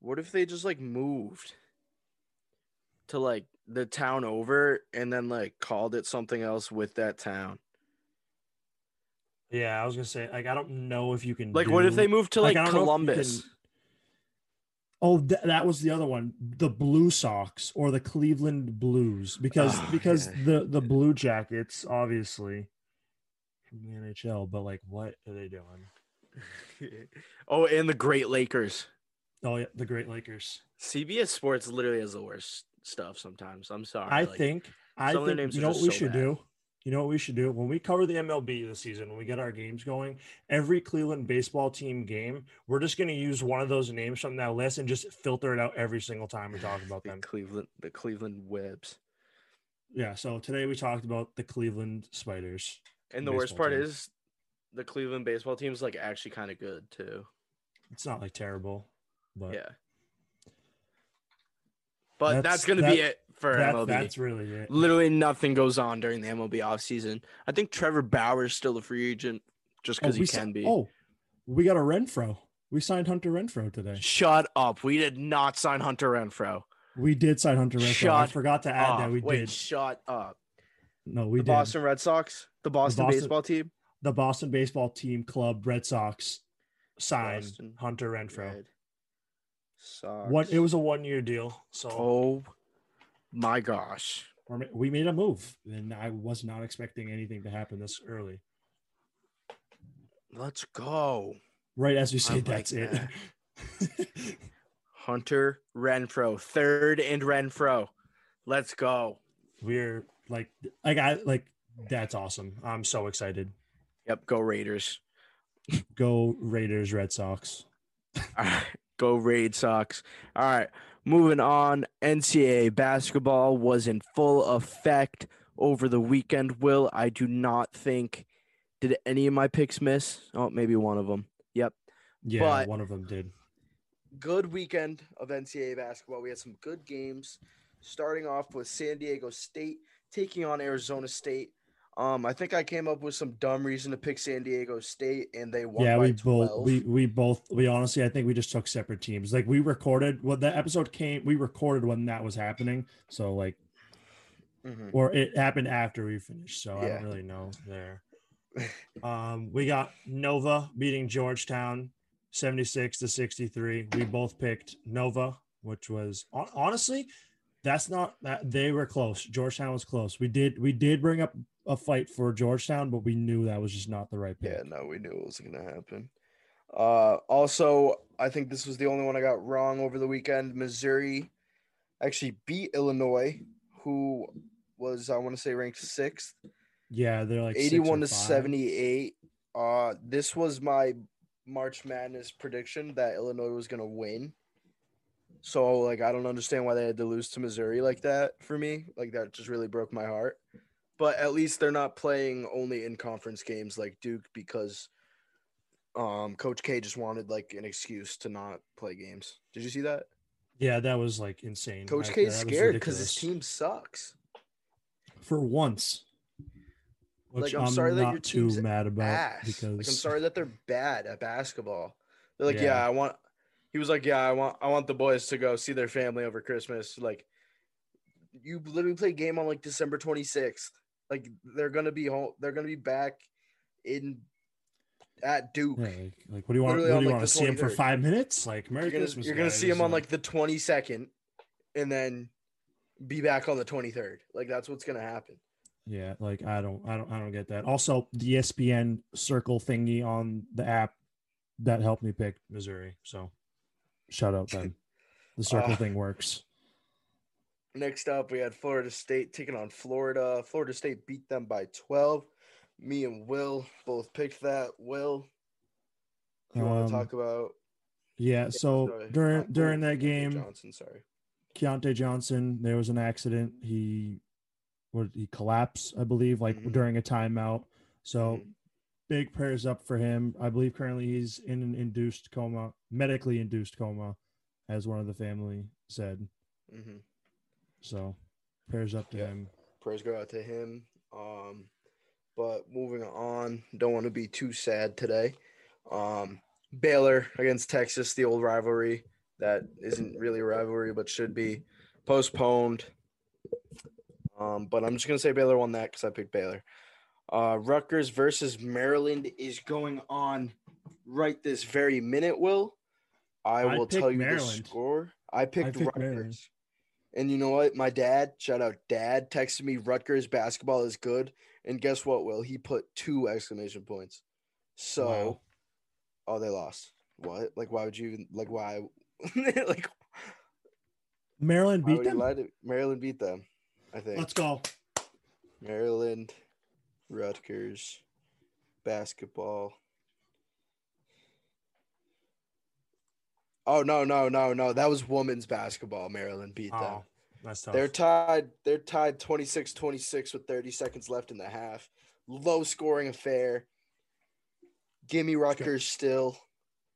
What if they just like moved to like the town over and then like called it something else with that town? yeah, I was gonna say like I don't know if you can Like what if they moved to like, I don't know if you Columbus? can- Oh, th- that was the other one, the Blue Sox or the Cleveland Blues, because Oh, because yeah. the the Blue Jackets obviously from the NHL, but like what are they doing? *laughs* oh, and the Great Lakers. Oh yeah, the Great Lakers. CBS Sports literally has the worst stuff sometimes. I'm sorry. I like, think I some of their think you know what we so should bad. do. You know what we should do when we cover the MLB this season. When we get our games going, every Cleveland baseball team game, we're just going to use one of those names from that list and just filter it out every single time we talk about *laughs* the them. Cleveland the Cleveland Webs. Yeah. So today we talked about the Cleveland Spiders. And the worst part team. is the Cleveland baseball team is like actually kind of good too. It's not like terrible, but Yeah. But that's, That's- going to that- be it for that- MLB. that's really it. Literally nothing goes on during the MLB offseason. I think Trevor Bauer's still a free agent just because oh, he can si- be. Oh, we got a Renfroe. We signed Hunter Renfroe today. Shut up. We did not sign Hunter Renfroe. We did sign Hunter Renfroe. I forgot to add that up. we Wait, did. shut up. No, we the did. Boston Red Sox, the Boston, Boston- baseball team. the Boston baseball team club Red Sox signed Boston Hunter Renfroe. Sox. What it was a one year deal, so Oh my gosh. we made a move, and I was not expecting anything to happen this early. Let's go. Right as we say, like that's it. *laughs* Hunter Renfroe, third and Renfroe. Let's go. We're like, like I like that's awesome. I'm so excited. Yep, go Raiders. Go Raiders, Red Sox. *laughs* All right, go Raid Sox. All right, moving on. NCAA basketball was in full effect over the weekend. Will I do not think did any of my picks miss? Oh, maybe one of them. Yep. Yeah, But- one of them did. good weekend of NCAA basketball. We had some good games. Starting off with San Diego State taking on Arizona State. Um, I think I came up with some dumb reason to pick San Diego State, and they won yeah, we 12. both we we both we honestly I think we just took separate teams. Like we recorded well the episode came we recorded when that was happening. So like Mhm. or it happened after we finished. So I don't really know there. Um we got Nova beating Georgetown 76 to 63. We both picked Nova, which was honestly that's not that they were close. Georgetown was close. We did we did bring up a fight for Georgetown, but we knew that was just not the right pick. Yeah, no, we knew it was going to happen. Uh, also, I think this was the only one I got wrong over the weekend. Missouri actually beat Illinois, who was I want to say ranked sixth. Yeah, they're like 81 to 78. Uh, this was my March Madness prediction that Illinois was gonna win. So like I don't understand why they had to lose to Missouri like that for me. Like that just really broke my heart. But at least they're not playing only in conference games like Duke because um Coach K just wanted like an excuse to not play games. Did you see that? Yeah, that was like insane. Coach K's that scared because his team sucks. for once. Which like I'm, sorry that not your too mad about ass. because like I'm sorry that they're bad at basketball. They're like, yeah. Yeah. I want. He was like, yeah, I want, I want the boys to go see their family over Christmas. Like, you literally play a game on like December 26th. Like they're gonna be home. They're gonna be back in at Duke. Yeah, like, like, what do you want? Literally What do you like, want to see him for five minutes? Like Merry You're gonna, Christmas. you're gonna see guys. him on like the 22nd, and then be back on the 23rd. Like that's what's gonna happen. Yeah, like I don't, I don't, I don't get that. Also, the ESPN circle thingy on the app that helped me pick Missouri. So, shout out them. The *laughs* circle Uh, thing works. Next up, we had Florida State taking on Florida. Florida State beat them by 12. Me and Will both picked that. Will, you want Um, to talk about Yeah. So sorry, during uh, during that game, Johnson, sorry. Keyontae Johnson, there was an accident. He what he collapsed, I believe, like Mhm. during a timeout. So Mhm. Big prayers up for him. I believe currently he's in an induced coma, medically induced coma, as one of the family said. Mhm. So prayers up to Yeah. him. Prayers go out to him. Um, but moving on, don't want to be too sad today. Um, Baylor against Texas, the old rivalry that isn't really a rivalry but should be postponed. Um, but I'm just gonna say Baylor won that because I picked Baylor. Uh, Rutgers versus Maryland is going on right this very minute. Will I I will tell you Maryland. the score? I picked, picked Rutgers. Maryland. And you know what? My dad, shout out dad, texted me Rutgers basketball is good. And guess what, Will? He put two exclamation points. So Wow. oh they lost. What? Like why would you even like why *laughs* like Maryland beat them. Maryland beat them, I think. Let's go. Maryland, Rutgers, basketball. Oh no, no, no, no. That was women's basketball. Maryland beat them. Oh, that's tough. They're tied. They're tied 26-26 with 30 seconds left in the half. Low scoring affair. Give me Rutgers still.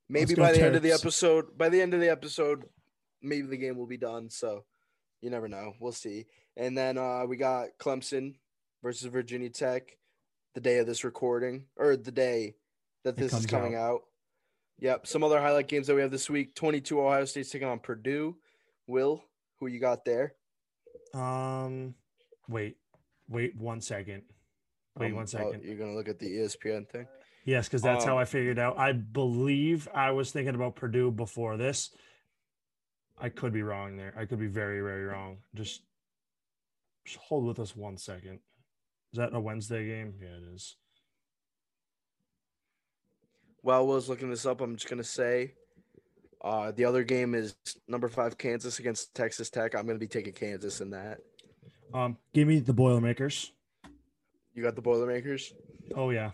Maybe by the end of the episode, by the end of the episode, maybe the game will be done. So you never know. We'll see. And then uh, we got Clemson versus Virginia Tech the day of this recording or the day that this is coming out. Yep. Some other highlight games that we have this week 22 Ohio State's taking on Purdue. Will, who you got there? Um, wait, wait one second. Wait Um, one oh, second. you're gonna look at the ESPN thing. Yes, because that's how Um, I figured out. I believe I was thinking about Purdue before this. I could be wrong there. I could be very, very wrong. Just, just hold with us one second. Is that a Wednesday game? Yeah, it is. While Will's looking this up, I'm just gonna say, uh, the other game is number five Kansas against Texas Tech. I'm gonna be taking Kansas in that. Um, give me the Boilermakers. You got the Boilermakers. Oh yeah,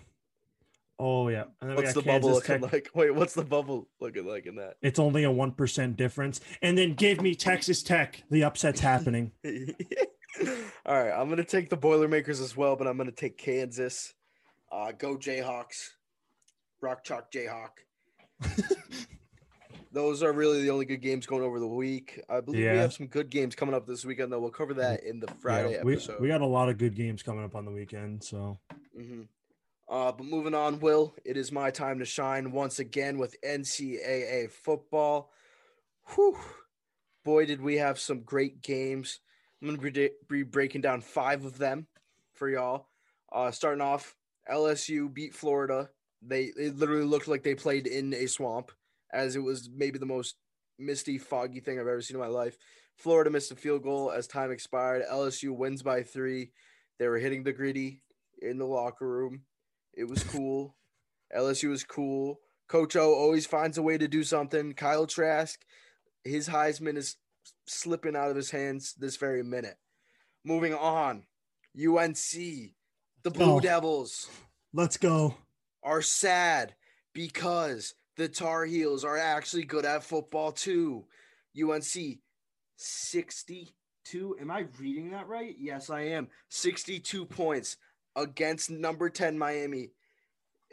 oh yeah. And then we got the bubble looking Tech. like? *laughs* Wait, what's the bubble looking like in that? It's only a one percent difference. And then give me Texas Tech. The upset's happening. *laughs* *laughs* All right, I'm gonna take the Boilermakers as well, but I'm gonna take Kansas. Uh, go Jayhawks, Rock Chalk Jayhawk. *laughs* Those are really the only good games going over the week. I believe we have some good games coming up this weekend, though. We'll cover that in the Friday Yeah, we, episode. we got a lot of good games coming up on the weekend. So hmm Uh, but moving on, Will, it is my time to shine once again with NCAA football. Whew. Boy, did we have some great games. I'm going to be, breaking down five of them for y'all. Uh, starting off, LSU beat Florida. They it literally looked like they played in a swamp, as it was maybe the most misty, foggy thing I've ever seen in my life. Florida missed a field goal as time expired. LSU wins by three. They were hitting the gritty in the locker room. It was cool. LSU was cool. Coach O always finds a way to do something. Kyle Trask, his Heisman is slipping out of his hands this very minute. Moving on, UNC, the Blue go. Devils let's go. are sad because the Tar Heels are actually good at football too. UNC 62. Am I reading that right? Yes, I am. 62 points against number 10 Miami,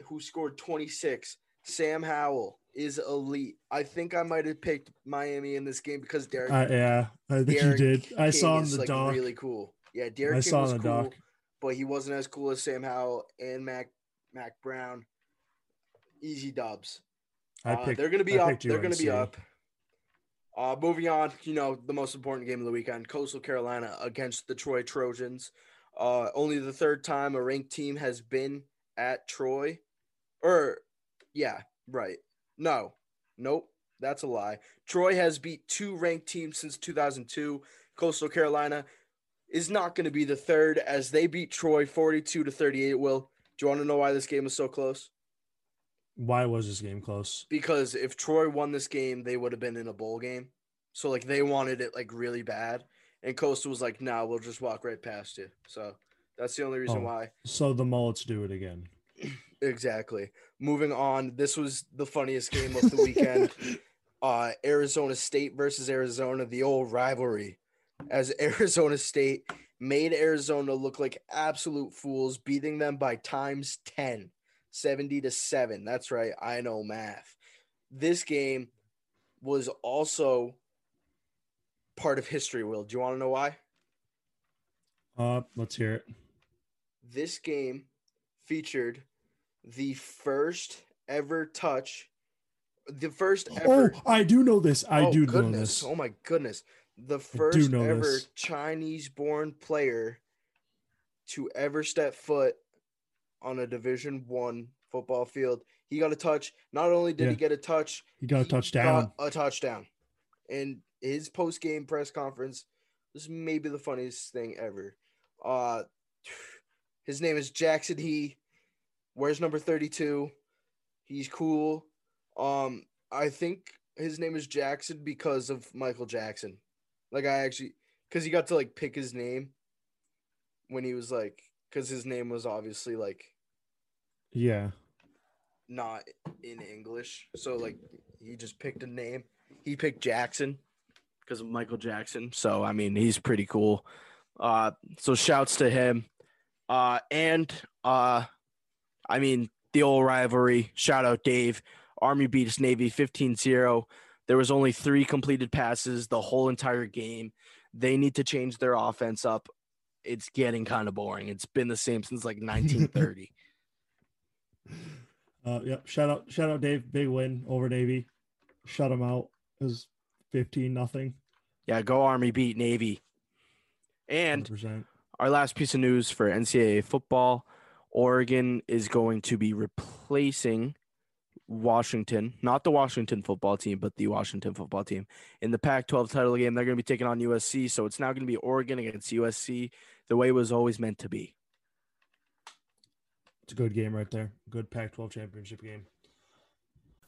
who scored 26. Sam Howell is elite. I think I might have picked Miami in this game because D'Eriq. Uh, yeah, I think D'Eriq you did. I King saw him the like, doc. Really cool. Yeah, D'Eriq I King saw was the cool, doc. but he wasn't as cool as Sam Howell and Mack Mack Brown. Easy dubs. I Uh, picked- they're gonna be I up. They're gonna be up. Uh, moving on, you know the most important game of the weekend: Coastal Carolina against the Troy Trojans. Uh, only the third time a ranked team has been at Troy, or yeah, right. No, nope, that's a lie. Troy has beat two ranked teams since 2002. Coastal Carolina is not going to be the third as they beat Troy 42 to 38. Will, do you want to know why this game was so close? Why was this game close? because if Troy won this game, they would have been in a bowl game. So like they wanted it like really bad, and Coastal was like, "Nah, we'll just walk right past you." So that's the only reason Oh, why. So the Mullets do it again. Exactly. Moving on, this was the funniest game of the weekend. *laughs* uh, Arizona State versus Arizona, the old rivalry, as *laughs* Arizona State made Arizona look like absolute fools, beating them by times 10, 70 to 7. That's right. I know math. This game was also part of history, Will. Do you want to know why? Uh, let's hear it. this game featured the first ever touch, the first ever. Oh, I do know this. I oh, do know this. Oh my goodness! The first ever this. Chinese-born player to ever step foot on a Division One football field. He got a touch. Not only did Yeah. he get a touch, He got a touchdown. got a touchdown. And his post game press conference was maybe the funniest thing ever. Uh *sighs* his name is Jackson He. Wears number 32. He's cool. Um I think his name is Jackson because of Michael Jackson. Like I actually cuz he got to like pick his name when he was like cuz his name was obviously like Yeah. not in English. So like he just picked a name. He picked Jackson because of Michael Jackson. So I mean he's pretty cool. Uh so shouts to him. Uh and uh I mean the old rivalry. Shout out Dave. Army beats Navy 15-0. There was only 3 completed passes the whole entire game. They need to change their offense up. It's getting kind of boring. It's been the same since like 1930. *laughs* Uh, yep. Shout out, shout out, Dave. Big win over Navy. Shut them out. It was fifteen nothing. Yeah, go Army beat Navy. And 100%. our last piece of news for NCAA football Oregon is going to be replacing Washington, not the Washington football team, but the Washington football team in the Pac 12 title game. They're going to be taking on USC. So it's now going to be Oregon against USC the way it was always meant to be. It's a good game right there. Good Pac-12 championship game.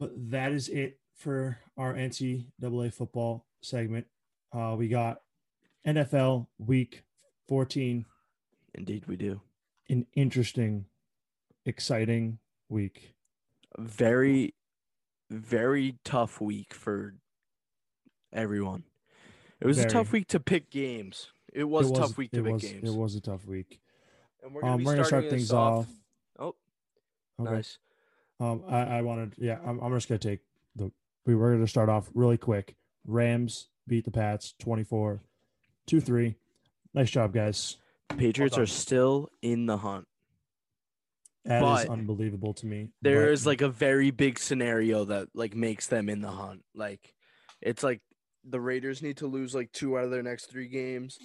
But that is it for our NCAA football segment. Uh, we got NFL Week 14. Indeed, we do. An interesting, exciting week. Very, very tough week for everyone. It was a tough week to pick games. It was, a tough week to pick was, games. It was a tough week. And we're gonna Um, gonna start things off. Oh, Okay. nice. Um, I, I wanted, yeah, I'm, I'm just gonna take the. We were gonna start off really quick. Rams beat the Pats 24 2 3. Nice job, guys. Patriots Well are still in the hunt. That is but unbelievable to me. There but is like a very big scenario that like makes them in the hunt. Like it's like the Raiders need to lose like two out of their next three games.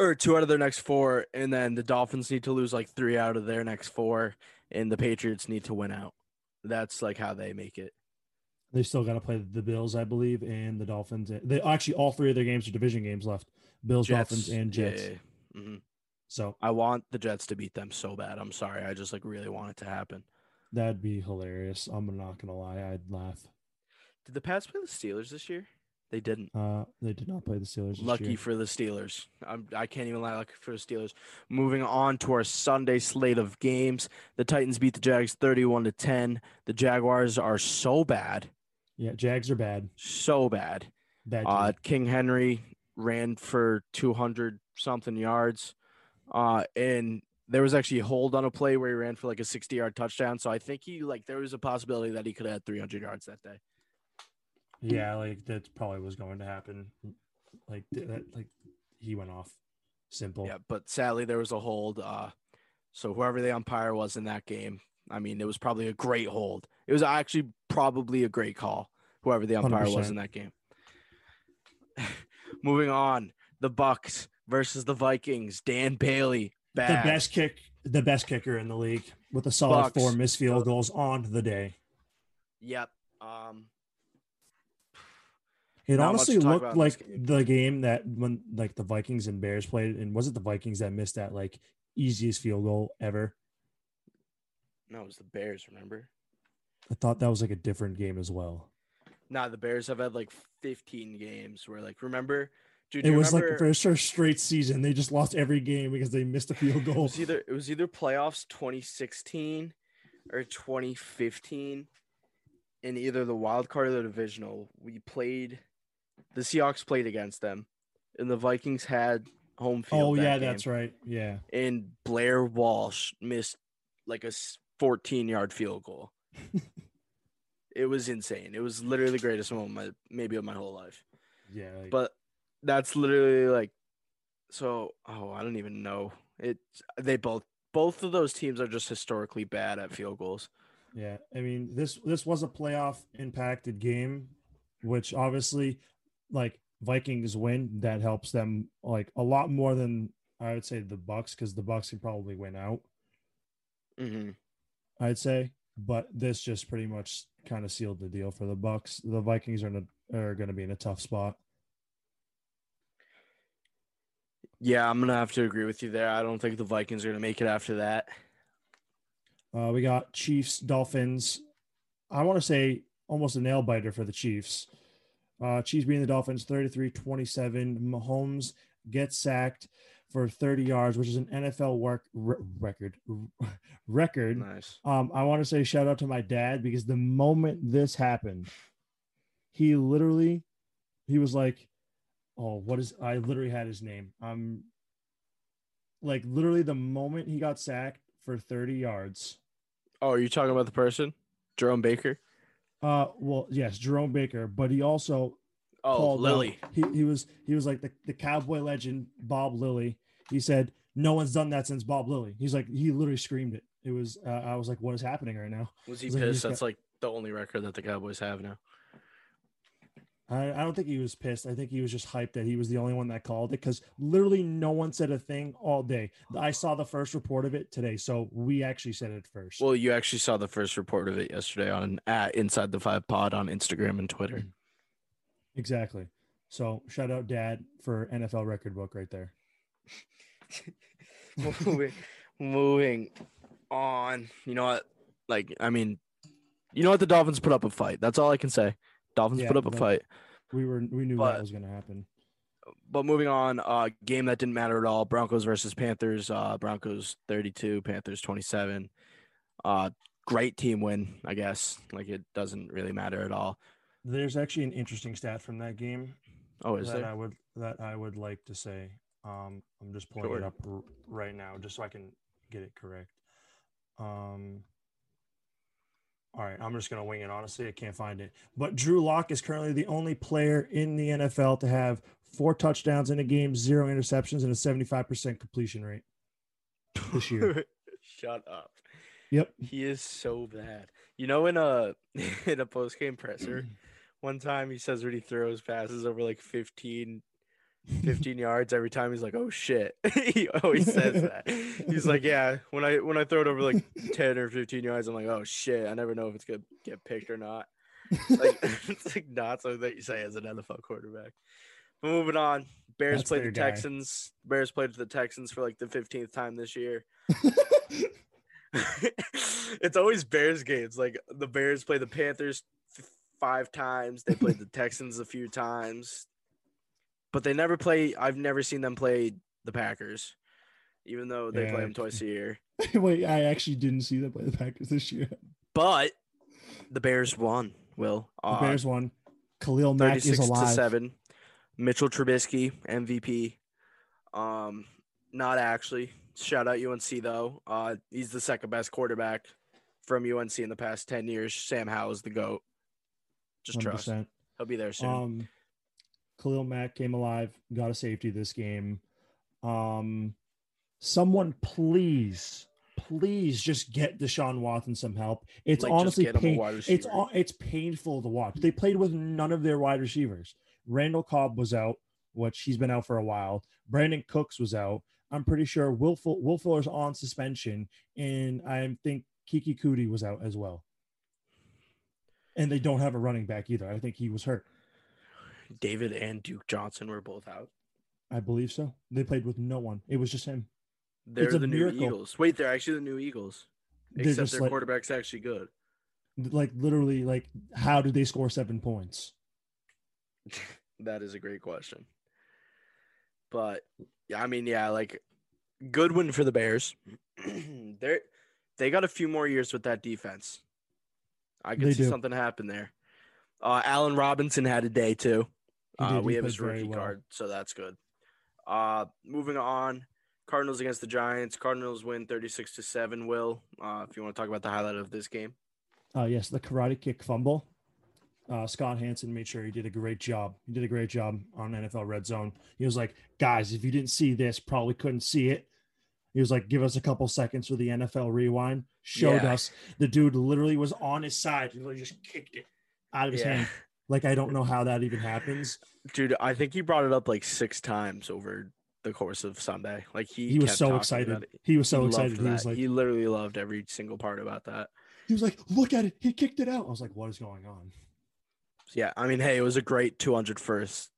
Or two out of their next four, and then the Dolphins need to lose like three out of their next four, and the Patriots need to win out. That's like how they make it. they still got to play the Bills, I believe, and the Dolphins. They actually all three of their games are division games left. Bills, Dolphins, and Jets. yeah, yeah. Mhm. So I want the Jets to beat them so bad. I'm sorry. I just like really want it to happen. that'd be hilarious. I'm not gonna lie, I'd laugh. Did the Pats play the Steelers this year? They didn't. Uh, they did not play the Steelers. Lucky for the Steelers. I'm, I can't even lie. Lucky for the Steelers. Moving on to our Sunday slate of games. The Titans beat the Jags 31 to 10. The Jaguars are so bad, Yeah, Jags are bad. so bad. Bad. Uh. King Henry ran for 200 something yards. Uh, and there was actually a hold on a play where he ran for like a 60 yard touchdown. So I think he like there was a possibility that he could have had 300 yards that day. Yeah, like that probably was going to happen. Like that, like he went off. Simple. Yeah, but sadly there was a hold. Uh, so whoever the umpire was in that game, I mean, it was probably a great hold. It was actually probably a great call. Whoever the umpire was 100%. in that game. *laughs* Moving on, the Bucks versus the Vikings. Dan Bailey, bad. The best kick, the best kicker in the league with a solid Bucks. four missed field goals on the day. Yep. Um. It Not honestly looked like the game that when like the Vikings and Bears played, and was it the Vikings that missed that like easiest field goal ever? No, it was the Bears. Remember? I thought that was like a different game as well. Nah, the Bears have had like 15 games where, like, remember, dude, it was remember, like for a first straight season, they just lost every game because they missed a field *laughs* it goal. was either it was either playoffs 2016 or 2015 in either the wild card or the divisional. We played the Seahawks played against them, and the Vikings had home field. Oh that yeah, game, that's right. Yeah, And Blair Walsh missed like a 14 yard field goal. *laughs* it was insane. It was literally the greatest moment maybe of my whole life. yeah. like- But that's literally like so oh, I don't even know. It they both both of those teams are just historically bad at field goals. Yeah, I mean this this was a playoff impacted game, which obviously, like Vikings win, that helps them like a lot more than I would say the Bucks because the Bucks can probably win out. Mm-hmm. I'd say, but this just pretty much kind of sealed the deal for the Bucks. The Vikings are in a, are going to be in a tough spot. Yeah, I'm gonna have to agree with you there. I don't think the Vikings are gonna make it after that. Uh, we got Chiefs, Dolphins. I want to say almost a nail biter for the Chiefs. Uh, Chiefs beating the Dolphins 33 27. Mahomes gets sacked for 30 yards, which is an NFL work, re- record. *laughs* record. Nice. Um, I want to say shout out to my dad because the moment this happened, he literally, he was like, "Oh, what is?" I literally had his name. Um, like literally the moment he got sacked for 30 yards. Oh, are you talking about the person? Jerome Baker? Uh, well, yes, Jerome Baker, but he also Oh, called Lilly. he, he was he was like the, the cowboy legend Bob Lilly. He said no one's done that since Bob Lilly. He's like he literally screamed it. It was uh, I was like, what is happening right now? Was he He's like, pissed? just got- That's like the only record that the Cowboys have now. I, I don't think he was pissed. I think he was just hyped that he was the only one that called it because literally no one said a thing all day. I saw the first report of it today, so we actually said it first. Well, you actually saw the first report of it yesterday on at Inside the Five Pod on Instagram and Twitter. exactly. So shout out Dad for NFL record book right there. *laughs* moving, moving on. You know what? Like, I mean, you know what? The Dolphins put up a fight. That's all I can say. Dolphins Yeah, put up a fight. We were we knew But- that was gonna happen. But moving on, uh, game that didn't matter at all. Broncos versus Panthers. Uh, Broncos 32, Panthers 27. Uh, great team win, I guess. Like it doesn't really matter at all. There's actually an interesting stat from that game. Oh, is that there? I would that I would like to say. Um, I'm just pulling it up r- right now just so I can get it correct. Um, All right, I'm just gonna wing it. Honestly, I can't find it. But Drew Lock is currently the only player in the NFL to have four touchdowns in a game, zero interceptions, and a 75% completion rate this year. *laughs* Shut up. Yep. He is so bad. You know, in a *laughs* in a post game presser, *clears throat* one time he says when he throws passes over like 15, 15 yards every time he's like, "Oh shit!" *laughs* he always says *laughs* that. He's like, "Yeah, when I when I throw it over like ten or fifteen yards, I'm like, oh shit! I never know if it's gonna get picked or not." Like *laughs* it's like not something that you say as an NFL quarterback. But moving on, Bears That's played the guy. Texans. Bears played the Texans for like the fifteenth time this year. it's always Bears games. Like the Bears play the Panthers f- five times. They played the Texans a few times, but they never play. I've never seen them play the Packers, even though they play them twice a year. *laughs* Wait, I actually didn't see them play the Packers this year. But the Bears won. Will The uh, Bears won. Khalil Mack is alive. to seven. Mitchell Trubisky MVP. Um, not actually. Shout out UNC though. Uh, he's the second best quarterback from UNC in the past ten years. Sam Howell's the goat. Just trust. 100%. He'll be there soon. Um, Khalil Mack came alive, got a safety this game. Um, someone please, please just get Deshaun Watson some help. It's Like, honestly get him a pain- it's it's painful to watch. They played with none of their wide receivers. Randall Cobb was out, which he's been out for a while. Brandin Cooks was out. I'm pretty sure Will, Full- Will Fuller's on suspension, and I think Keke Coutee was out as well. And they don't have a running back either. I think he was hurt. David and Duke Johnson were both out. I believe so. They played with no one. It was just him. They're It's the new miracle. Eagles. Wait, they're actually the new Eagles. They're Except their like- quarterback's actually good. Like literally, like how did they score seven points? *laughs* That is a great question. But yeah, I mean, yeah, like good win for the Bears. *clears throat* They're they got a few more years with that defense. I could They see do. something happen there. Uh, Allen Robinson had a day too. Uh, we have his rookie well. card, so that's good. Uh, moving on, Cardinals against the Giants. Cardinals win thirty six to seven. Will, uh, if you want to talk about the highlight of this game, Uh, yes, the karate kick fumble. Uh, Scott Hansen made sure he did a great job. He did a great job on NFL Red Zone. He was like, guys, if you didn't see this, probably couldn't see it. He was like, give us a couple seconds for the NFL rewind. Showed Yeah. us the dude literally was on his side. He literally just kicked it out of his Yeah. hand. *laughs* Like, I don't know how that even happens. dude. I think he brought it up like six times over the course of Sunday. Like he, He was so excited. He was so loved excited. He was like- he literally loved every single part about that. He was like, look at it. He kicked it out. I was like, what is going on? Yeah, I mean, hey, it was a great 201st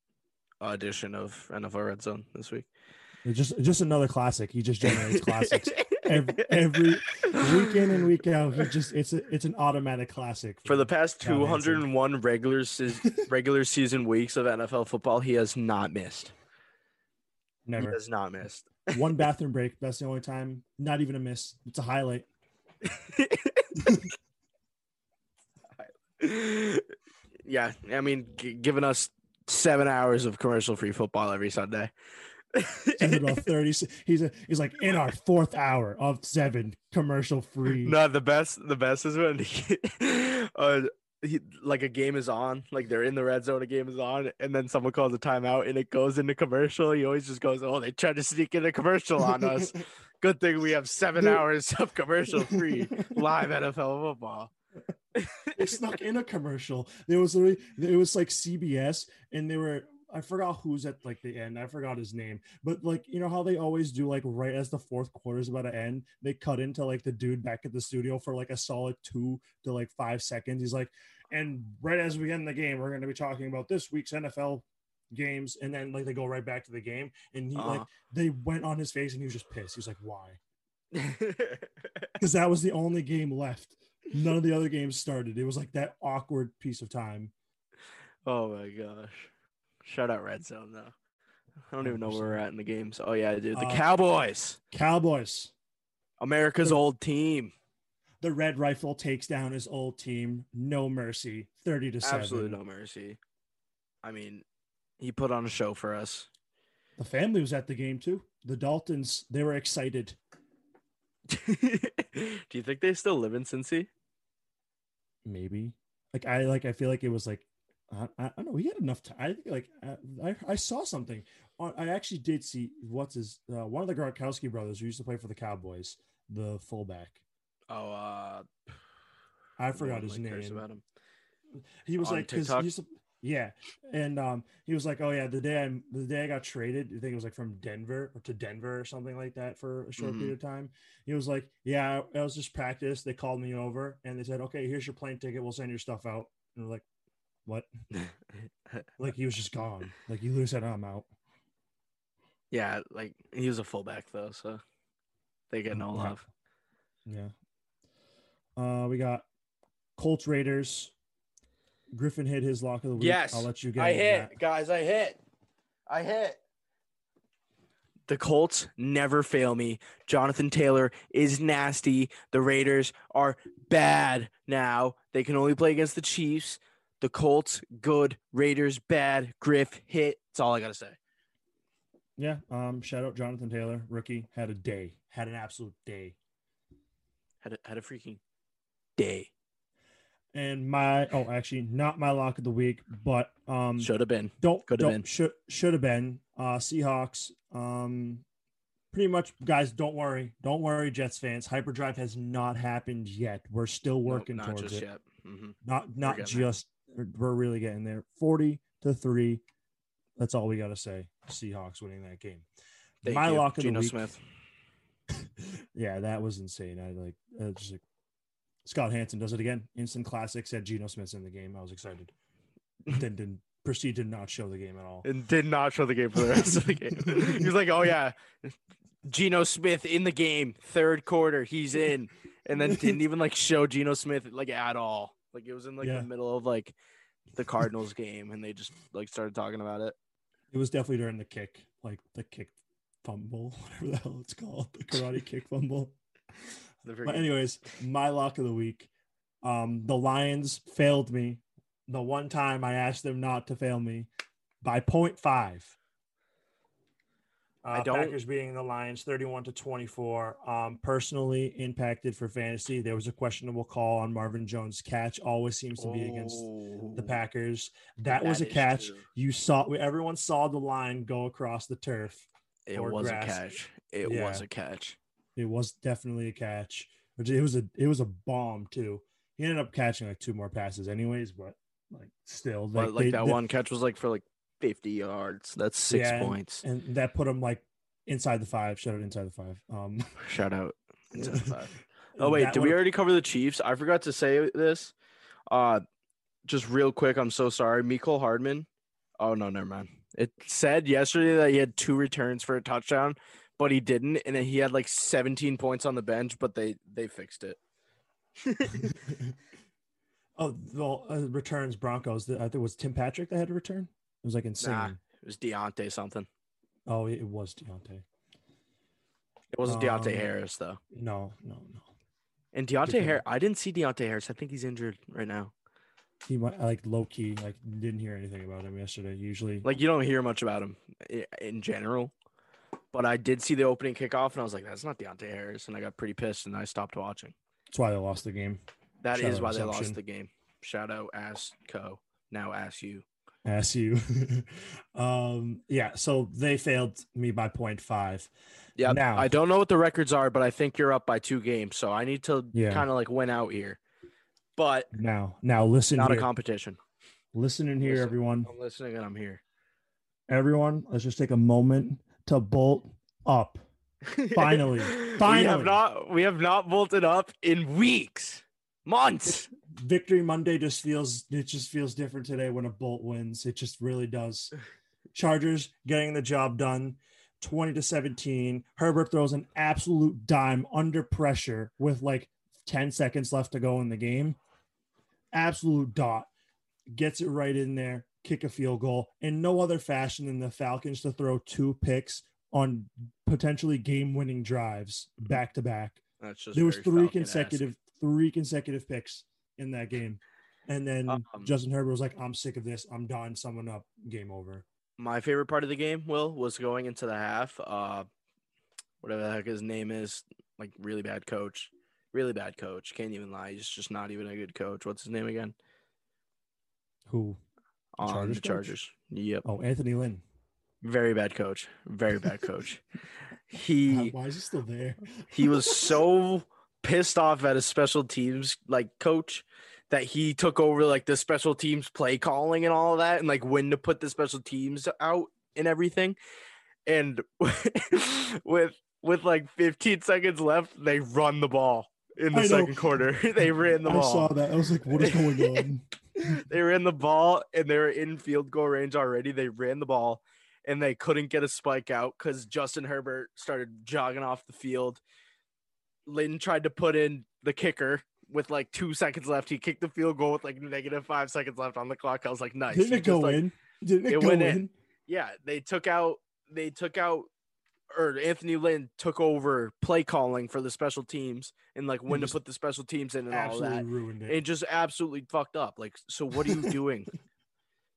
edition of NFL Red Zone this week. It's just just another classic. He just generates *laughs* classics every, every week in and week out. He just it's a, it's an automatic classic For the past Scott Hansen. 201 regular se- *laughs* regular season weeks of NFL football, he has not missed. Never He has not missed. *laughs* one bathroom break. That's the only time. Not even a miss. It's a highlight. yeah, I mean, g- giving us seven hours of commercial-free football every Sunday. He's about thirty. He's a, he's like in our fourth hour of seven commercial free. No, the best the best is when *laughs* he, uh he, like a game is on, like they're in the red zone, a game is on, and then someone calls a timeout and it goes into commercial. He always just goes, "Oh, they tried to sneak in a commercial on us. *laughs* Good thing we have seven hours of commercial free *laughs* live NFL football." they snuck in a commercial. There was literally it was like CBS, and they were I forgot who's at like the end. I forgot his name, but like you know how they always do like right as the fourth quarter is about to end, they cut into like the dude back at the studio for like a solid two to like five seconds. He's like, and right as we end the game, we're going to be talking about this week's NFL games, and then like they go right back to the game, and he like Uh-huh. they went on his face, and he was just pissed. He was like, why? *laughs* Because that was the only game left. None of the other games started. It was like that awkward piece of time. Oh my gosh! Shout out Red Zone though. I don't even know where we're at in the games. Oh yeah, dude, the Uh, Cowboys, Cowboys. America's old team. The Red Rifle takes down his old team. No mercy. 30 to 7. Absolutely no mercy. I mean, he put on a show for us. The family was at the game too. The Daltons, they were excited. *laughs* Do you think they still live in Cincy? maybe. Like I like I feel like it was like I, I don't know. He had enough time. I think like I, I saw something. I actually did see what's his uh, one of the Gronkowski brothers who used to play for the Cowboys, the fullback. Oh, uh, I forgot his like name. About him. He was On like because he used to, yeah, and um he was like, oh yeah, the day I the day I got traded, I think it was like from Denver or to Denver or something like that for a short Mhm. period of time. He was like, yeah, I was just practice. They called me over and they said, okay, here's your plane ticket. We'll send your stuff out. And we're like, what? *laughs* like he was just gone. Like you literally said, I'm out. yeah, like he was a fullback though, so they get no Yeah. love. Yeah. Uh, we got Colts Raiders. Griffin hit his lock of the week. Yes, I'll let you get I hit, that. guys. I hit. I hit. The Colts never fail me. Jonathan Taylor is nasty. The Raiders are bad now. They can only play against the Chiefs. The Colts good. Raiders bad. Griff hit. That's all I gotta say. Yeah. Um, shout out Jonathan Taylor, rookie, had a day, had an absolute day. Had a, had a freaking day. And my oh, actually, not my lock of the week, but um, Should have been. don't Could have been. should should have been uh Seahawks. Um, pretty much, guys, don't worry, don't worry, Jets fans. Hyperdrive has not happened yet. We're still Nope, working not towards it. Mhm. Not not just. We're really getting there. Forty to three. That's all we got to say. Seahawks winning that game. Thank my you, lock of Geno the week. Smith. *laughs* yeah, that was insane. I like uh, just like Scott Hansen does it again. Instant classic. Said Geno Smith's in the game. I was excited. *laughs* then didn't proceed to not show the game at all. and did not show the game for the rest of the game. he was like, "Oh yeah, Geno Smith in the game, third quarter, he's in," and then didn't even like show Geno Smith like at all. Like it was in like Yeah. the middle of like the Cardinals *laughs* game, and they just like started talking about it. It was definitely during the kick, like the kick fumble, *laughs* whatever the hell it's called, the karate kick fumble. *laughs* But anyways, my lock of the week. Um, the Lions failed me the one time I asked them not to fail me by 0.5. I Uh, don't- Packers beating the Lions 31 to 24. Um, personally impacted for fantasy. There was a questionable call on Marvin Jones' catch. Always seems to be against the Oh, Packers. That was a catch. true. You saw everyone saw the line go across the turf. It was grass. a catch. It was a catch. It was definitely a catch. It was a it was a bomb too. He ended up catching like two more passes anyways, but like still But like they- that they- one catch was like for like fifty yards. That's six yeah, points. And, that put him like inside the five. Shout out inside the five. Um *laughs* Shout out. Inside the five. *laughs* Oh wait, did we already cover the Chiefs? I forgot to say this. Uh just real quick, I'm so sorry. Mecole Hardman. Oh no, never mind. It said yesterday that he had two returns for a touchdown, but he didn't, and then he had like 17 points on the bench, but they they fixed it. *laughs* Oh, well, uh, returns Broncos. I think it was Tim Patrick that had to return. It was like insane. Nah, it was Deontay something. Oh, it was Deontay. It wasn't Deonte Um, Harris though. No, no, no. And Deonte Harris, I didn't see Deonte Harris. I think he's injured right now. He might like low key. Like didn't hear anything about him yesterday. Usually, Like you don't hear much about him in general. But I did see the opening kickoff, and I was like, "That's not Deonte Harris," and I got pretty pissed, and I stopped watching. that's why they lost the game. That is Shout out why they lost the game. Shout out Ass Co. Now Ass You. Ask you. *laughs* um, yeah, so they failed me by 0.5. Yeah. Now, I don't know what the records are, but I think you're up by two games, so I need to Yeah. kind of like win out here. But now, now listen not here. a competition. listen in here, Listen. everyone. I'm listening and I'm here. Everyone, let's just take a moment to bolt up. Finally, *laughs* we have finally. not we have not bolted up in weeks, months. Victory Monday just feels it just feels different today when a bolt wins. It just really does. *laughs* Chargers getting the job done. 20 to 17. Herbert throws an absolute dime under pressure with like 10 seconds left to go in the game. Absolute dot. Gets it right in there, kick a field goal. In no other fashion than the Falcons to throw two picks on potentially game winning drives back to back. That's just There was three Falcon-esque. consecutive three consecutive picks in that game. And then Um, Justin Herbert was like, I'm sick of this. I'm done. Someone up. Game over. my favorite part of the game, Will, was going into the half. Uh, whatever the heck his name is, like really bad coach. Really bad coach. Can't even lie. He's just not even a good coach. What's his name again? Who? On Chargers the coach? Chargers. Yep. Oh, Anthony Lynn. Very bad coach. Very bad coach. *laughs* He why is he still there? he was so pissed off at his special teams like coach that he took over like the special teams play calling and all of that and like when to put the special teams out and everything and *laughs* with with like 15 seconds left they run the ball in the I know. second quarter *laughs* they ran the I ball saw that. I was like, what is going on? *laughs* they ran the ball and they were in field goal range already. They ran the ball and they couldn't get a spike out because Justin Herbert started jogging off the field. Lynn tried to put in the kicker with like two seconds left. He kicked the field goal with like negative five seconds left on the clock. I was like, nice. Didn't it go like- in? Didn't it, it go went in? in. Yeah, they took out they took out or Anthony Lynn took over play calling for the special teams and like when to put the special teams in and all that. ruined it. It just absolutely fucked up. Like, so what are you *laughs* doing?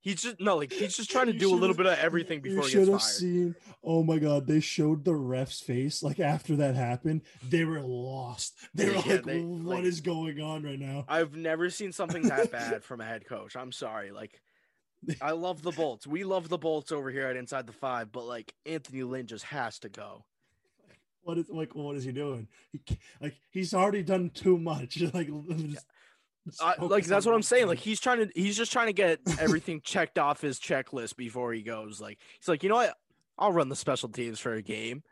He's just no, like he's just trying to do a little bit of everything before you he should gets have fired. seen. Oh my god, they showed the ref's face like after that happened. They were lost. They were Yeah, like, they- "What like- is going on right now?" I've never seen something that *laughs* bad from a head coach. I'm sorry. Like, I love the Bolts. We love the Bolts over here at Inside the Five, but like Anthony Lynn just has to go. What is like? What is he doing? He, like he's already done too much. *laughs* Like, just I, like that's what I'm saying. Like he's trying to, he's just trying to get everything checked off his checklist before he goes. Like he's like, you know what? I'll run the special teams for a game.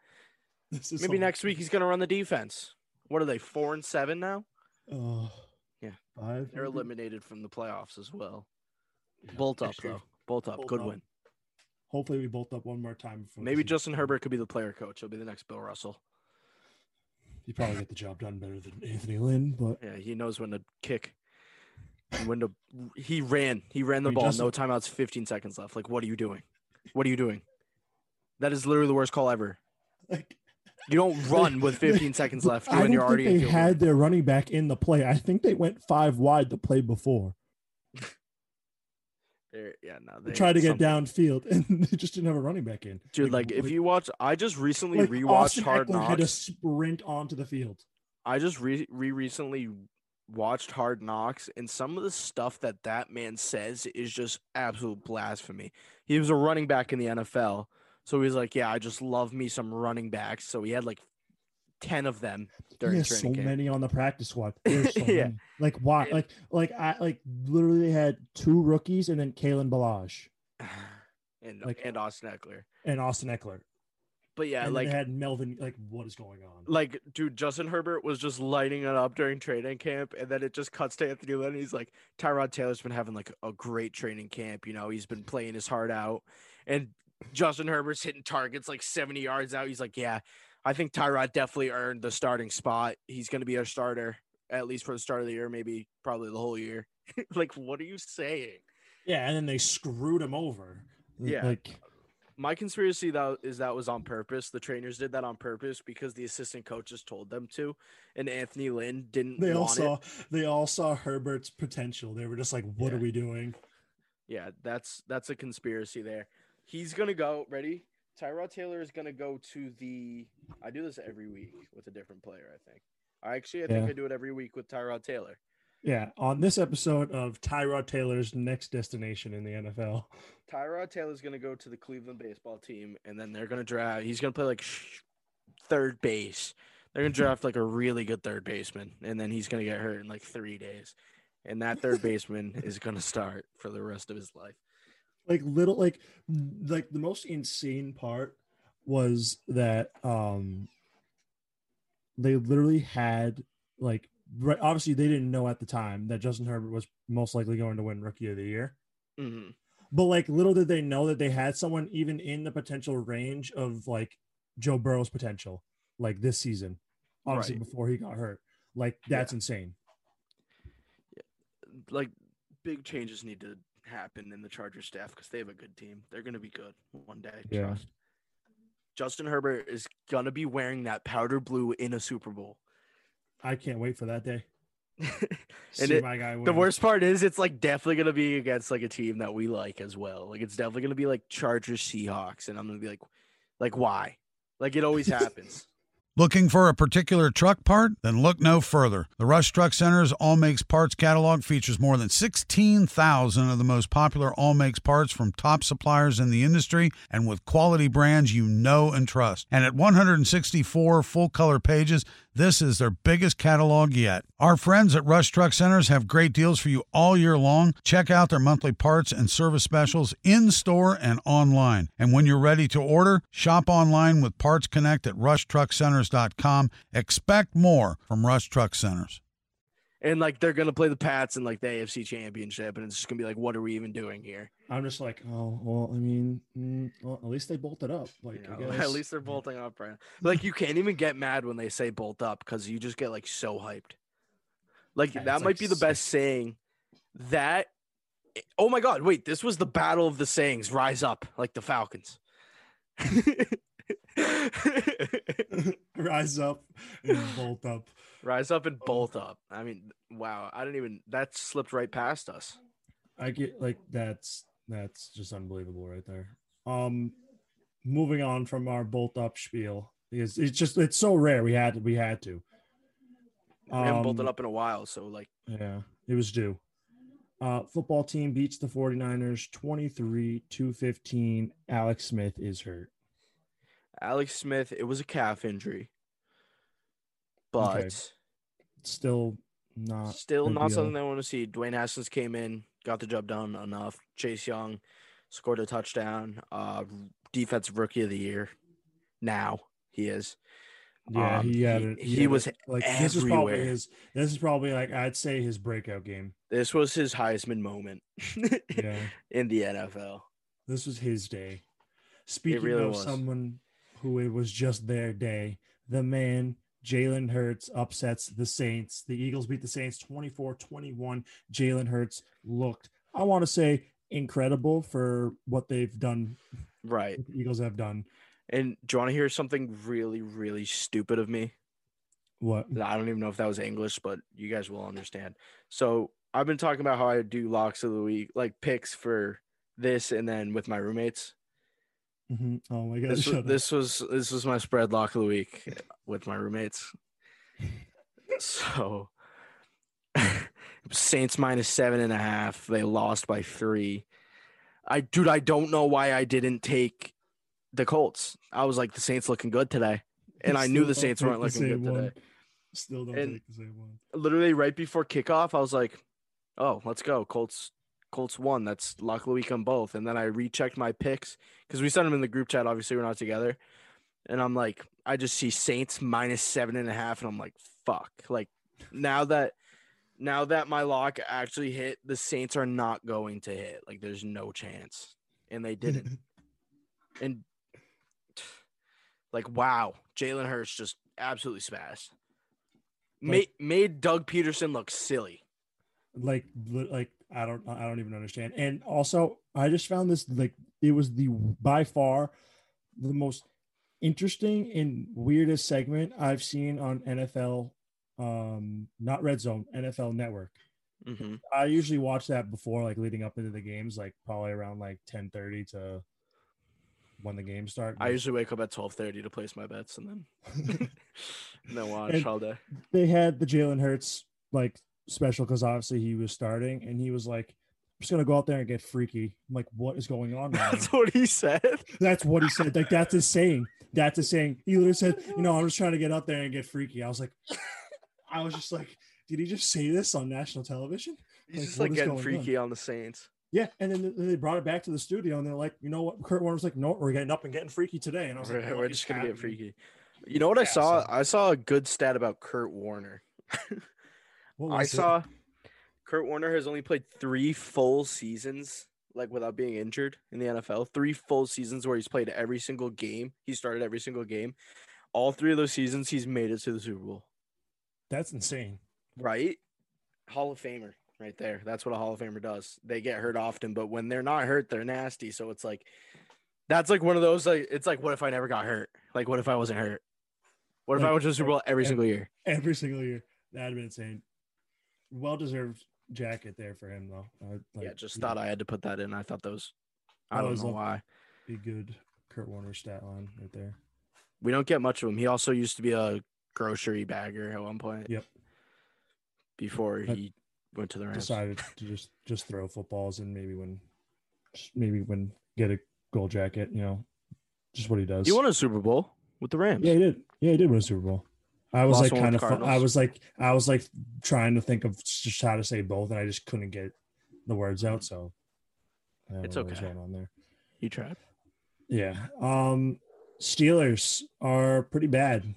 This is Maybe so- next week he's gonna run the defense. What are they? Four and seven now. Oh, Yeah. five. They're eliminated from the playoffs as well. Bolt up though. Bolt up. Bolt Good up. win. Hopefully, we bolt up one more time. Maybe Justin Herbert could be the player coach. He'll be the next Bill Russell. He probably get the job done better than Anthony Lynn, but Yeah, he knows when to kick. And when to he ran. He ran the I ball. Justin- No timeouts. 15 seconds left. Like, what are you doing? What are you doing? That is literally the worst call ever. like You don't *laughs* run with 15 seconds left I when you're already think in they field goal. had their running back in the play. I think they went five wide the play before. *laughs* They're- yeah, no. They They tried to get something- downfield, *laughs* and they just didn't have a running back in. Dude, like, if you watch, I just recently like rewatched Austin Hard Ekeler had to sprint onto the field. I just re re recently watched Hard Knocks, and some of the stuff that that man says is just absolute blasphemy. He was a running back in the NFL, so he's like, "Yeah, I just love me some running backs." So he had like ten of them He during has so training camp. So many on the practice squad. *laughs* So Yeah. many. Like why? Like like I like literally they had two rookies and then Kalen Ballage *sighs* and like- and Austin Ekeler. and Austin Ekeler. But yeah, and like they had Melvin. Like what is going on? like dude, Justin Herbert was just lighting it up during training camp, and then it just cuts to Anthony Lynn. And he's like, Tyrod Taylor's been having like a great training camp. You know, he's been playing his heart out, and Justin Herbert's hitting targets like seventy yards out. He's like, yeah, I think Tyrod definitely earned the starting spot. He's going to be our starter at least for the start of the year, maybe probably the whole year. *laughs* like, what are you saying? Yeah, and then they screwed him over. Yeah. like My conspiracy that is that was on purpose. The trainers did that on purpose because the assistant coaches told them to, and Anthony Lynn didn't they all saw it. they all saw Herbert's potential. They were just like, "What are we doing?" Yeah, that's that's a conspiracy there. He's gonna go. Ready? Tyrod Taylor is gonna go to the. I do this every week with a different player. I think. I actually I think Yeah. I do it every week with Tyrod Taylor. Yeah, on this episode of Tyrod Taylor's next destination in the NFL. Tyrod Taylor's gonna go to the Cleveland baseball team, and then they're gonna draft. He's gonna play like sh- third base. They're gonna draft like a really good third baseman, and then he's gonna get hurt in like three days, and that third baseman *laughs* is gonna start for the rest of his life. Like little like like the most insane part was that um they literally had like right, obviously they didn't know at the time that Justin Herbert was most likely going to win rookie of the year. hmm But like little did they know that they had someone even in the potential range of like Joe Burrow's potential, like this season, obviously Right. before he got hurt. Like that's insane. Like big changes need to happen in the Chargers staff because they have a good team. They're gonna be good one day. Yeah. Trust. Justin Herbert is gonna be wearing that powder blue in a Super Bowl. I can't wait for that day. *laughs* And See it- my guy The worst part is it's like definitely gonna be against like a team that we like as well. Like it's definitely gonna be like Chargers Seahawks, and I'm gonna be like, like why? Like it always *laughs* happens. Looking for a particular truck part? Then look no further. The Rush Truck Center's All Makes Parts catalog features more than 16,000 of the most popular All Makes parts from top suppliers in the industry and with quality brands you know and trust. And at 164 full color pages, this is their biggest catalog yet. Our friends at Rush Truck Centers have great deals for you all year long. Check out their monthly parts and service specials in store and online. And when you're ready to order, shop online with Parts Connect at rushtruckcenters.com. Expect more from Rush Truck Centers. And like they're gonna play the Pats in like the AFC Championship, and it's just gonna be like, what are we even doing here? I'm just like, oh well. I mean, mm, well, at least they bolted up. Like, You *laughs* know, at least they're bolting up, right? Like you can't even get mad when they say bolt up because you just get like so hyped. Like Yeah, that might like, be the best saying. That oh my god, wait, this was the battle of the sayings. Rise up like the Falcons. *laughs* rise up and bolt up. Rise up and bolt up. I mean, wow, I didn't even that slipped right past us. I get like that's that's just unbelievable right there. Um, moving on from our bolt up spiel because it's just it's so rare. We had we had to. We haven't bolted Um, up in a while, so like Yeah, it was due. Uh, football team beats the 49ers 23 to 15. Alex Smith is hurt. Alex Smith, it was a calf injury. But Okay. Still not Still not ideal. something I want to see. Dwayne Haskins came in, got the job done enough. Chase Young scored a touchdown. Uh, defensive rookie of the year. Now he is. Yeah, Um, he had he, it. he had was it. like this is probably his. This is probably like I'd say his breakout game. This was his Heisman moment *laughs* Yeah, in the NFL. this was his day. Speaking really of was. someone who it was just their day, the man Jalen Hurts upsets the Saints. The Eagles beat the Saints 24-21. Jalen Hurts looked, I want to say, incredible for what they've done. Right. the Eagles have done. And do you want to hear something really, really stupid of me? What? I don't even know if that was English, but you guys will understand. So I've been talking about how I do locks of the week, like picks for this, and then with my roommates. Mhm. Oh my god! This was, this was this was my spread lock of the week with my roommates. So *laughs* Saints minus seven and a half. They lost by three. I dude, I don't know why I didn't take the Colts. I was like the Saints looking good today. And I knew the Saints weren't the looking good one. today. Still don't And- take the same one. Literally right before kickoff, I was like, "Oh, let's go, Colts." Colts won. That's lock week on both. And then I rechecked my picks because we sent them in the group chat. Obviously, we're not together. And I'm like, I just see Saints minus seven and a half, and I'm like, fuck. Like now that now that my lock actually hit, the Saints are not going to hit. Like there's no chance. And they didn't. *laughs* and like wow, Jalen Hurts just absolutely. Made Like- made Doug Pederson look silly. like like I don't I don't even understand. And also, I just found this like it was the by far the most interesting and weirdest segment I've seen on NFL um not Red Zone, NFL Network. Mm-hmm. I usually watch that before like leading up into the games like probably around like 10:30 to when the games start. I usually wake up at twelve thirty to place my bets and then *laughs* *laughs* and then watch And all day. they had the Jalen Hurts like special because obviously he was starting and he was like, I'm just gonna go out there and get freaky. I'm like, what is going on? That's what he said. That's what he said. Like that's his saying. That's his saying. He literally said, you know, I'm just trying to get out there and get freaky. I was like, I was just like, did he just say this on national television? He's just like getting going on? freaky on the Saints. Yeah, and then they brought it back to the studio, and they're like, you know what? Kurt Warner's like, no, we're getting up and getting freaky today, and I was like, we're just gonna get freaky. You know what I saw? so- I saw a good stat about Kurt Warner. *laughs* I it? saw Kurt Warner has only played three full seasons, like without being injured in the NFL. Three full seasons where he's played every single game. He started every single game. All three of those seasons, he's made it to the Super Bowl. That's insane. Right? Hall of Famer, right there. That's what a Hall of Famer does. They get hurt often, but when they're not hurt, they're nasty. So it's like, that's like one of those. Like, it's like, what if I never got hurt? Like, what if I wasn't hurt? What if I Like- went to the Super Bowl every like, single year? Every single year. That'd been insane. Well deserved jacket there for him though. I, like, yeah, just thought I had to put that in. I thought that was, I That don't know why. be good. Kurt Warner stat line right there. We don't get much of him. He also used to be a grocery bagger at one point. Yep. Before he went to the Rams. Decided to just just throw footballs and maybe when maybe when get a gold jacket, you know, just what he does. He won a Super Bowl with the Rams. Yeah, he did. Yeah, he did win a Super Bowl. I was Lost like kind of. the fu- I was like, I was like trying to think of just how to say both, and I just couldn't get the words out. So It's know what's okay. going on there. You tried. Yeah. Um Steelers are pretty bad.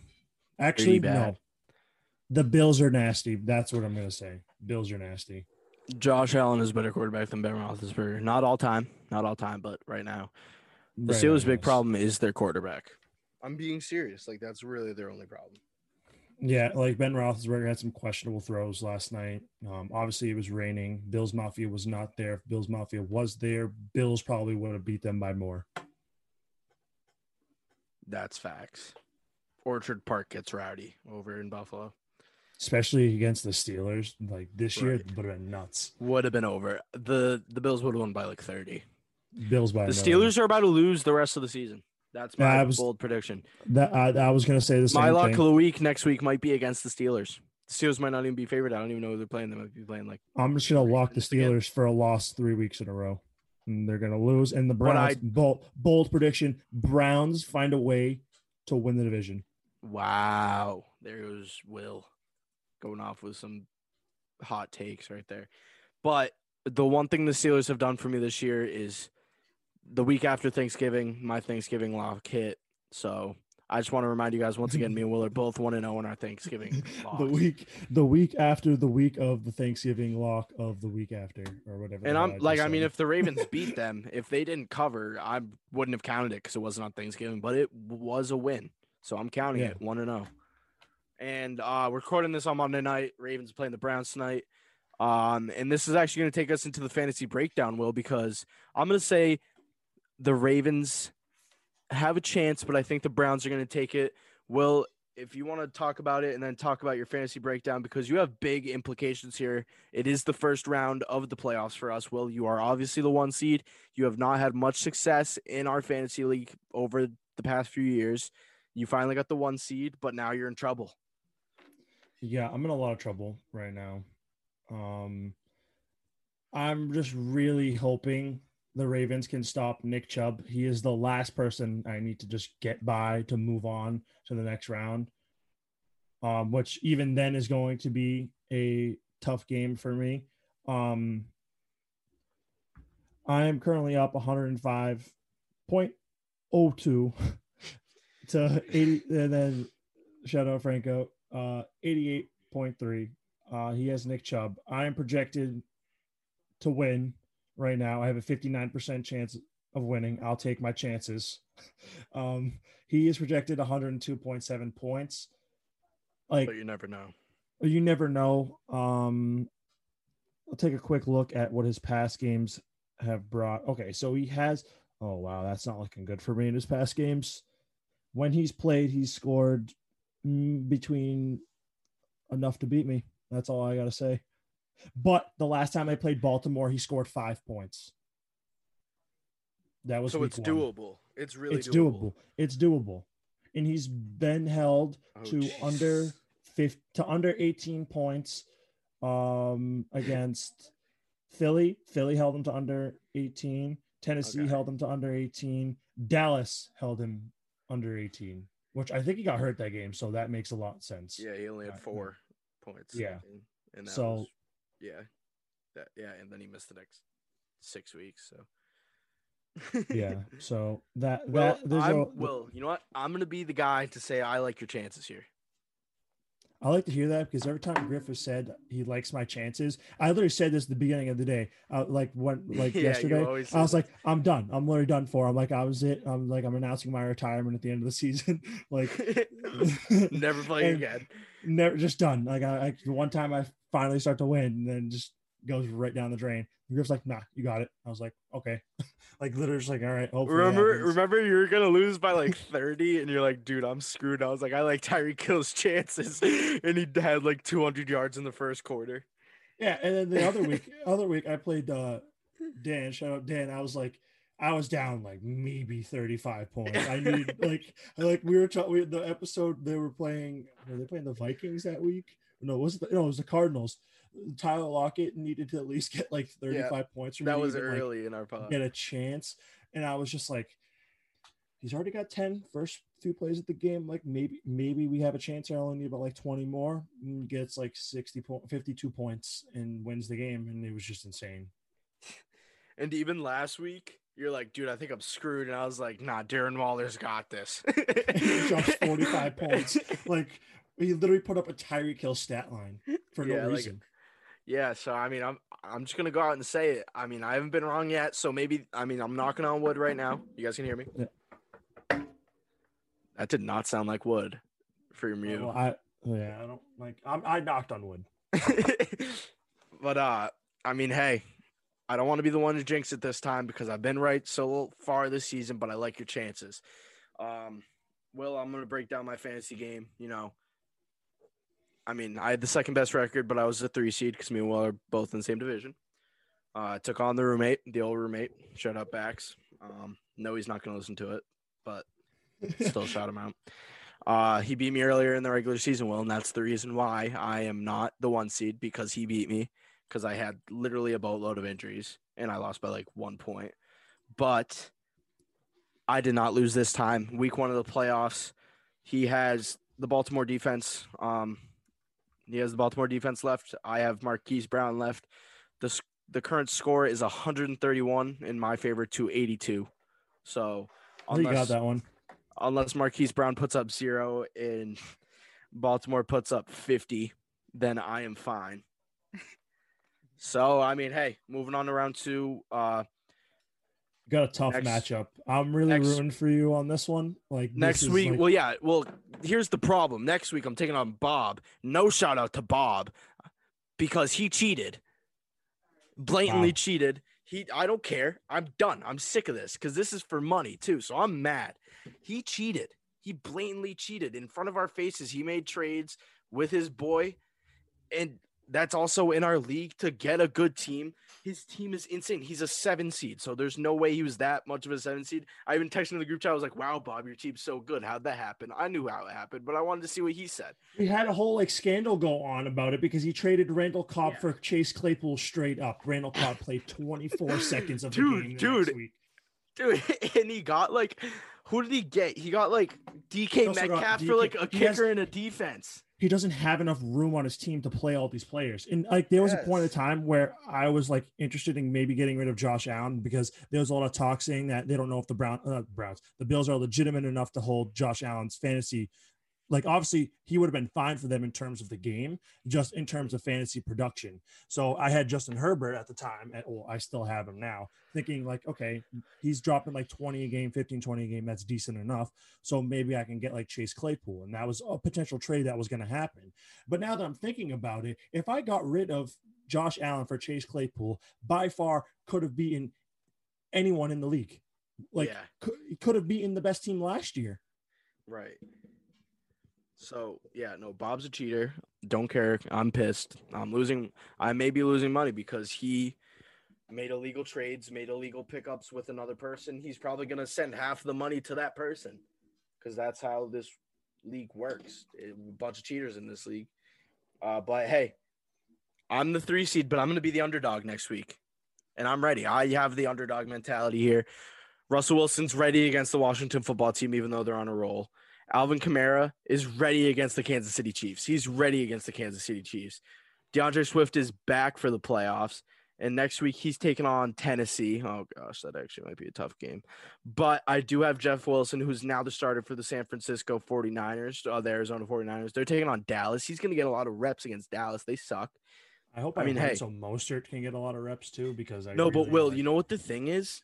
Actually, bad. no. The Bills are nasty. That's what I'm gonna say. Bills are nasty. Josh Allen is a better quarterback than Ben Roethlisberger. Not all time, not all time, but right now, the Right Steelers' now, big problem is their quarterback. I'm being serious. Like that's really their only problem. Yeah, like Ben Roethlisberger had some questionable throws last night. Um, obviously, it was raining. Bills Mafia was not there. If Bills Mafia was there, Bills probably would have beat them by more. That's facts. Orchard Park gets rowdy over in Buffalo. Especially against the Steelers. Like this year, Right. it would have been nuts. Would have been over. The the Bills would have won by like 30. Bills by The. Steelers are about to lose the rest of the season. That's my was- bold prediction. That I, I was gonna say the same My luck thing. of the week next week might be against the Steelers. The Steelers might not even be favored. I don't even know who they're playing. They might be playing like I'm just gonna lock the Steelers for a loss three weeks in a row, and they're gonna lose. And the Browns, I- bold, bold prediction: Browns find a way to win the division. Wow. There goes Will going off with some hot takes right there. But the one thing the Steelers have done for me this year is the week after Thanksgiving, my Thanksgiving lock hit. So I just want to remind you guys once again, me and Will are both 1 and 0 in our Thanksgiving *laughs* lock. The week, the week after the week of the Thanksgiving lock of the week after, or whatever. And I'm like, I mean, if the Ravens beat them, if they didn't cover, I wouldn't have counted it because it wasn't on Thanksgiving, but it was a win. So I'm counting Yeah. it 1 and 0. And uh, we're recording this on Monday night. Ravens playing the Browns tonight. Um, and this is actually going to take us into the fantasy breakdown, Will, because I'm going to say the Ravens have a chance, but I think the Browns are going to take it. Will, if you want to talk about it and then talk about your fantasy breakdown, because you have big implications here. It is the first round of the playoffs for us. Will, you are obviously the one seed. You have not had much success in our fantasy league over the past few years. You finally got the one seed, but now you're in trouble. Yeah, I'm in a lot of trouble right now. Um, I'm just really hoping the Ravens can stop Nick Chubb. He is the last person I need to just get by to move on to the next round. Um, which even then is going to be a tough game for me. Um, I am currently up 105.02 *laughs* to 80, and then shout out Franco, uh, 88.3. Uh, he has Nick Chubb. I am projected to win right now. I have a 59% chance of winning. I'll take my chances. *laughs* Um, he is projected 102.7 points. Like, But you never know. you never know. Um, I'll take a quick look at what his past games have brought. Okay, so he has. Oh wow, that's not looking good for me in his past games. When he's played, he's scored mm, between enough to beat me. That's all I gotta say. But the last time I played Baltimore, he scored five points. That was So it's one. doable. It's really it's doable. doable. It's doable, and he's been held Oh, to jeez. under fifth to under 18 points um against Philly. Philly held him to under 18. Tennessee Okay. held him to under 18. Dallas held him under 18, which I think he got hurt that game, so that makes a lot of sense. Yeah, he only had Uh, four points. yeah. and, that So- yeah, that yeah, and then he missed the next six weeks. So *laughs* yeah. So that well, that there's well, you know what? I'm gonna be the guy to say I like your chances here. I like to hear that because every time Griff has said he likes my chances, I literally said this at the beginning of the day. Uh, like when, *laughs* like Yeah, yesterday, I was like, I'm done. I'm literally done for. I'm like, I was it. I'm like, I'm announcing my retirement at the end of the season. *laughs* like, Never playing again. Never, just done. Like, I, I the one time I finally start to win, and then just goes right down the drain. And Griff's like, Nah, you got it. I was like, Okay. *laughs* like literally, just like, all right. Remember, remember, you were gonna lose by like *laughs* 30, and you're like, dude, I'm screwed. I was like, I like Tyreek Hill's chances, *laughs* and he had like 200 yards in the first quarter. Yeah, and then the other week, other week I played uh Dan. Shout out Dan. I was like, I was down like maybe 35 points. I need like like we were talking the episode they were playing were they playing the Vikings that week? No, was it the, no, it was the Cardinals. Tyler Lockett needed to at least get like 35 Yeah, points. that was even, like, early in our pod. Get a chance. And I was just like, he's already got 10 first few plays of the game. Like maybe maybe we have a chance. I only need about like 20 more. And gets like 60 point 52 points and wins the game. And it was just insane. *laughs* And even last week, you're like, dude, I think I'm screwed. And I was like, nah, Darren Waller's got this. *laughs* he drops 45 points. *laughs* Like he literally put up a Tyreek Hill stat line for no Yeah, like- reason. Yeah, so I mean, I'm I'm just gonna go out and say it. I mean, I haven't been wrong yet, so maybe I mean I'm knocking on wood right now. You guys can hear me. Yeah. That did not sound like wood for your mute. Well, I yeah, I don't like. I'm, I knocked on wood. *laughs* but uh, I mean, hey, I don't want to be the one to jinx it this time because I've been right so far this season, but I like your chances. Um, Will, I'm gonna break down my fantasy game. You know, I mean, I had the second best record, but I was a three seed because me and Will are both in the same division. Uh, took on the roommate, the old roommate. Shut up, Bax. Um, no, he's not gonna listen to it, but still shout him out. Uh, he beat me earlier in the regular season, Will, and that's the reason why I am not the one seed because he beat me because I had literally a boatload of injuries and I lost by like one point. But I did not lose this time. Week one of the playoffs, he has the Baltimore defense. Um, he has the Baltimore defense left. I have Marquise Brown left. The the current score is 131 in my favor to 82. So I think you got that one. unless Marquise Brown puts up zero and Baltimore puts up 50, then I am fine. *laughs* so, I mean, hey, moving on to round two. Uh, Got a tough Next- matchup. I'm really next- rooting for you on this one. Like next week, like- well, yeah, well, here's the problem. Next week, I'm taking on Bob. No shout out to Bob because he cheated, blatantly Wow. cheated. He, I don't care. I'm done. I'm sick of this because this is for money too. So I'm mad. He cheated. He blatantly cheated in front of our faces. He made trades with his boy, and that's also in our league to get a good team. His team is insane. He's a seven seed, so there's no way he was that much of a seven seed. I even texted in the group chat. I was like, "Wow, Bob, your team's so good. How'd that happen?" I knew how it happened, but I wanted to see what he said. we had a whole like scandal go on about it because he traded Randall Cobb for Chase Claypool straight up. Randall Cobb played 24 *laughs* seconds of the game. the dude, next week. dude, *laughs* and he got like, who did he get? He got like DK also got Metcalf for like a he kicker has- and a defense. He doesn't have enough room on his team to play all these players. And like there was a point in time where I was like interested in maybe getting rid of Josh Allen because there was a lot of talk saying that they don't know if the Brown uh, Browns, the Bills are legitimate enough to hold Josh Allen's fantasy. Like obviously he would have been fine for them in terms of the game, just in terms of fantasy production. So I had Justin Herbert at the time, and well, I still have him now, thinking like, okay, he's dropping like 20 a game, 15, 20 a game. That's decent enough. So maybe I can get like Chase Claypool. And that was a potential trade that was going to happen. But now that I'm thinking about it, if I got rid of Josh Allen for Chase Claypool, by far could have beaten anyone in the league. Like, Yeah. could, he could have beaten the best team last year. Right. So yeah, no, Bob's a cheater. Don't care. I'm pissed. I'm losing. I may be losing money because he made illegal trades, made illegal pickups with another person. He's probably gonna send half the money to that person because that's how this league works. A bunch of cheaters in this league. Uh, but hey, I'm the three seed, but I'm gonna be the underdog next week, and I'm ready. I have the underdog mentality here. Russell Wilson's ready against the Washington football team, even though they're on a roll. Alvin Kamara is ready against the Kansas City Chiefs. He's ready against the Kansas City Chiefs. DeAndre Swift is back for the playoffs. And next week he's taking on Tennessee. Oh gosh, that actually might be a tough game. But I do have Jeff Wilson, who's now the starter for the San Francisco 49ers, uh, the Arizona 49ers. They're taking on Dallas. He's going to get a lot of reps against Dallas. They suck. I hope I I, mean, mean, hey. so Mostert can get a lot of reps too because I no, but Will, like- you know what the thing is?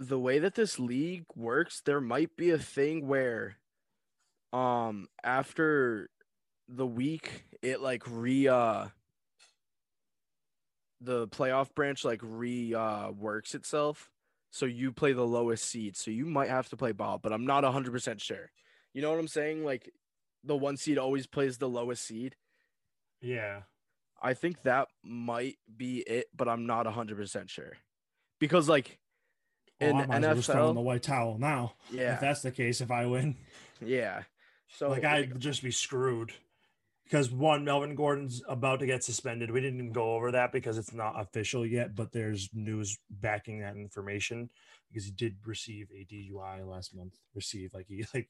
The way that this league works, there might be a thing where um after the week it like re uh the playoff branch like re uh works itself. So you play the lowest seed. So you might have to play Bob, but I'm not 100% sure. You know what I'm saying? Like the one seed always plays the lowest seed. yeah. I think that might be it, but I'm not 100% sure. Because, like, Oh, In as well just throw in the white towel now. Yeah. If that's the case, if I win, *laughs* Yeah. So like I'd just be screwed. Because one, Melvin Gordon's about to get suspended. We didn't even go over that because it's not official yet, but there's news backing that information because he did receive a DUI last month. Receive like he like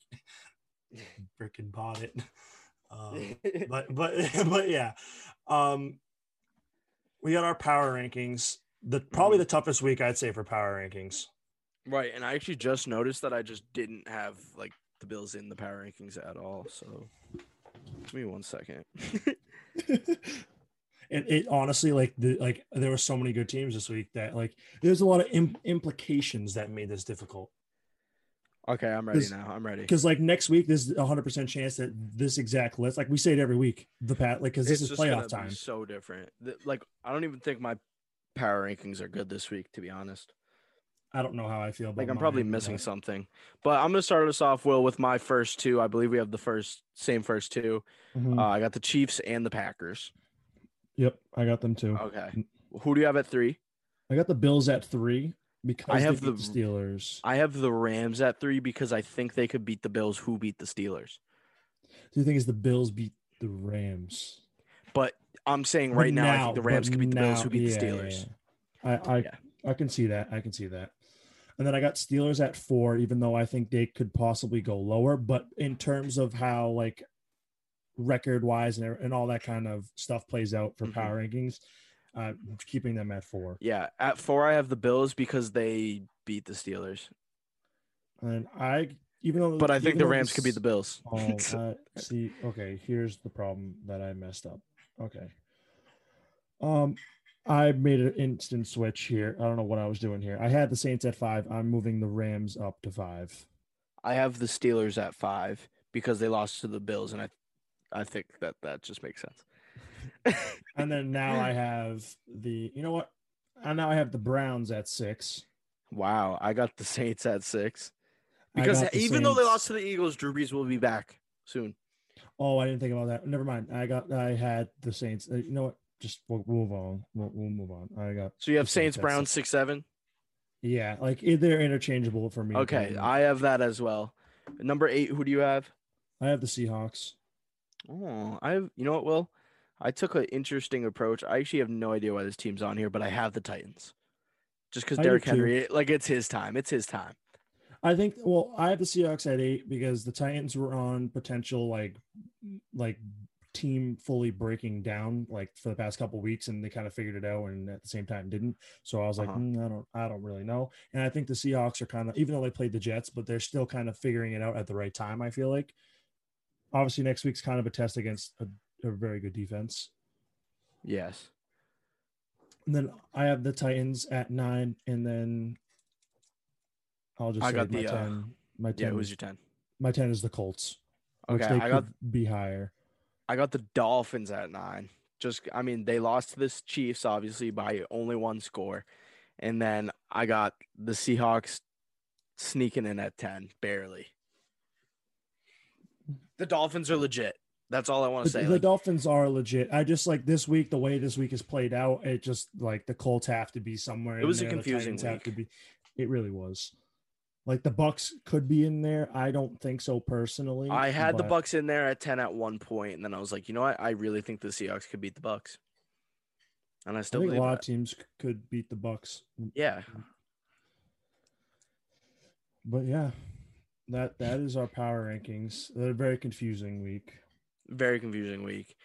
*laughs* freaking bought it. Um, *laughs* but but *laughs* but yeah, um, we got our power rankings. The probably the toughest week I'd say for power rankings. Right, and I actually just noticed that I just didn't have like the Bills in the power rankings at all. So give me one second. *laughs* And it honestly, like the like, there were so many good teams this week that like there's a lot of Im- implications that made this difficult. Okay, I'm ready now. I'm ready. Because like next week, there's a hundred percent chance that this exact list, like we say it every week, the pat, like because this It's is playoff time. So different. Like I don't even think my power rankings are good this week, to be honest. I don't know how I feel. About Like I'm probably mine, missing but- something. But I'm gonna start us off, Will, with my first two. I believe we have the first same first 2 Mhm. Uh, I got the Chiefs and the Packers. Yep, I got them too. Okay. Who do you have at three? I got the Bills at three because I have the the Steelers. I have the Rams at three because I think they could beat the Bills, who beat the Steelers. Do you think is the Bills beat the Rams? But I'm saying right now, I think the Rams could beat the Bills, now- who beat yeah, the yeah, Steelers. yeah. I I, I can see that. I can see that. And then I got Steelers at four, even though I think they could possibly go lower. But in terms of how like record wise and, and all that kind of stuff plays out for Mhm. power rankings, uh, keeping them at four. Yeah, at four I have the Bills because they beat the Steelers. And I even though But I think the Rams could beat the Bills. Oh, *laughs* I see. Okay, here's the problem that I messed up. Okay. Um, I made an instant switch here. I don't know what I was doing here. I had the Saints at five. I'm moving the Rams up to five. I have the Steelers at five because they lost to the Bills, and I, I think that that just makes sense. *laughs* And then now I have the. You know what? And now I have the Browns at six. Wow, I got the Saints at six because even though they lost to the Eagles, Drew Brees will be back soon. Oh, I didn't think about that. Never mind. I got. I had the Saints. Uh, You know what? Just we'll move on. We'll, we'll move on. I got. So you have Saints, Browns, six. seven. Yeah, like they're interchangeable for me. Okay, apparently. I have that as well. Number eight, who do you have? I have the Seahawks. Oh, I have. You know what, Will? I took an interesting approach. I actually have no idea why this team's on here, but I have the Titans. Just because Derrick. Henry, like it's his time. It's his time. I think well, I have the Seahawks at eight because the Titans were on potential like like team fully breaking down like for the past couple weeks and they kind of figured it out and at the same time didn't. So I was like, Uh-huh. "Mm, I don't I don't really know. And I think the Seahawks are kind of even though they played the Jets, but they're still kind of figuring it out at the right time, I feel like. Obviously next week's kind of a test against a, a very good defense. Yes. And then I have the Titans at nine, and then I'll just I say got my the, uh, ten. My yeah, ten. who's is- your 10? My ten is the Colts. Which Okay, they I got- could be higher. I got the Dolphins at nine. Just, I mean, they lost to the Chiefs obviously by only one score, and then I got the Seahawks sneaking in at ten, barely. The Dolphins are legit. That's all I want to say. the Like, Dolphins are legit. I just like this week, the way this week is played out. It just like the Colts have to be somewhere. It was a confusing Titans Have to be. It really was. Like the Bucks could be in there. I don't think so personally. I had the Bucks in there at ten at one point, and then I was like, you know what? I really think the Seahawks could beat the Bucks, and I I still think a lot that. of teams could beat the Bucks. Yeah. But yeah, that that is our power rankings. They're a very confusing week. very confusing week.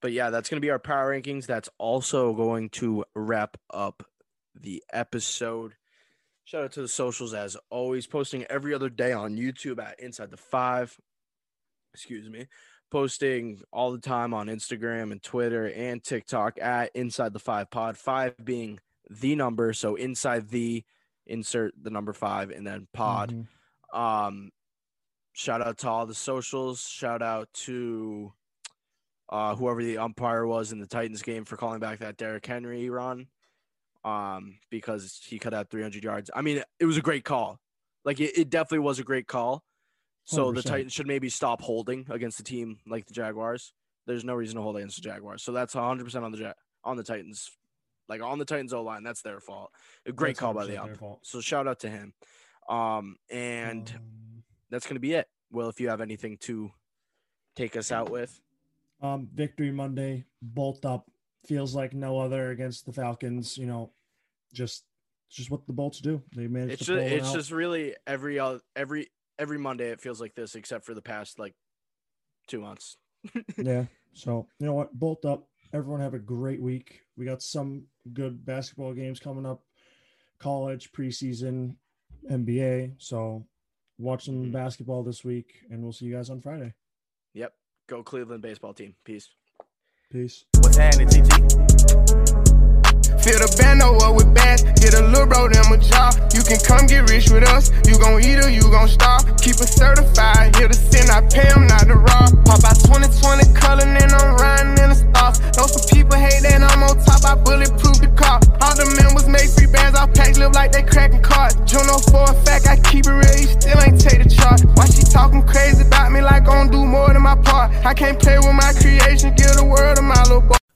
But yeah, that's going to be our power rankings. That's also going to wrap up the episode. Shout out to the socials as always, posting every other day on YouTube at Inside the Five. Excuse me. Posting all the time on Instagram and Twitter and TikTok at Inside the Five Pod. Five being the number. So inside the insert the number five and then pod. Mhm. Um, shout out to all the socials. Shout out to uh, whoever the umpire was in the Titans game for calling back that Derrick Henry run, um, because he cut out 300 yards. I mean, it was a great call. Like it, it definitely was a great call. So the 100%. Titans should maybe stop holding against a team like the Jaguars. There's no reason to hold against the Jaguars. So that's 100% on the Ja- on the Titans like on the Titans O line. That's their fault. A great That's call by the 100% up. So shout out to him. Um, and Um, that's gonna be it. Well, if you have anything to take us out with, Um, victory Monday, bolt up, feels like no other against the Falcons. You know, just just what the Bolts do. They managed it's to pull just it it's out. just really every oth- every every Monday it feels like this, except for the past like two months. *laughs* yeah. So you know what? Bolt up. Everyone have a great week. We got some good basketball games coming up, college preseason, NBA. So watch some Mm-hmm. basketball this week, and we'll see you guys on Friday. Yep. Go Cleveland baseball team. Peace. Peace. What's happening, TT? Fill the bando up with bags, get a little bro them a job. You can come get rich with us. You gon' eat or you gon' starve. Keep it certified, here to sin, I pay 'em not to rob. Pop out 2020 color, and I'm riding in the stars. Know some people hate that I'm on top, I bulletproof the car. All the members make free bands, all packs live like they cracking cards. Juno for a fact, I keep it real, you still ain't take the chart. Why she talking crazy about me like I'm do more than my part? I can't play with my creation, give the world to my little boy.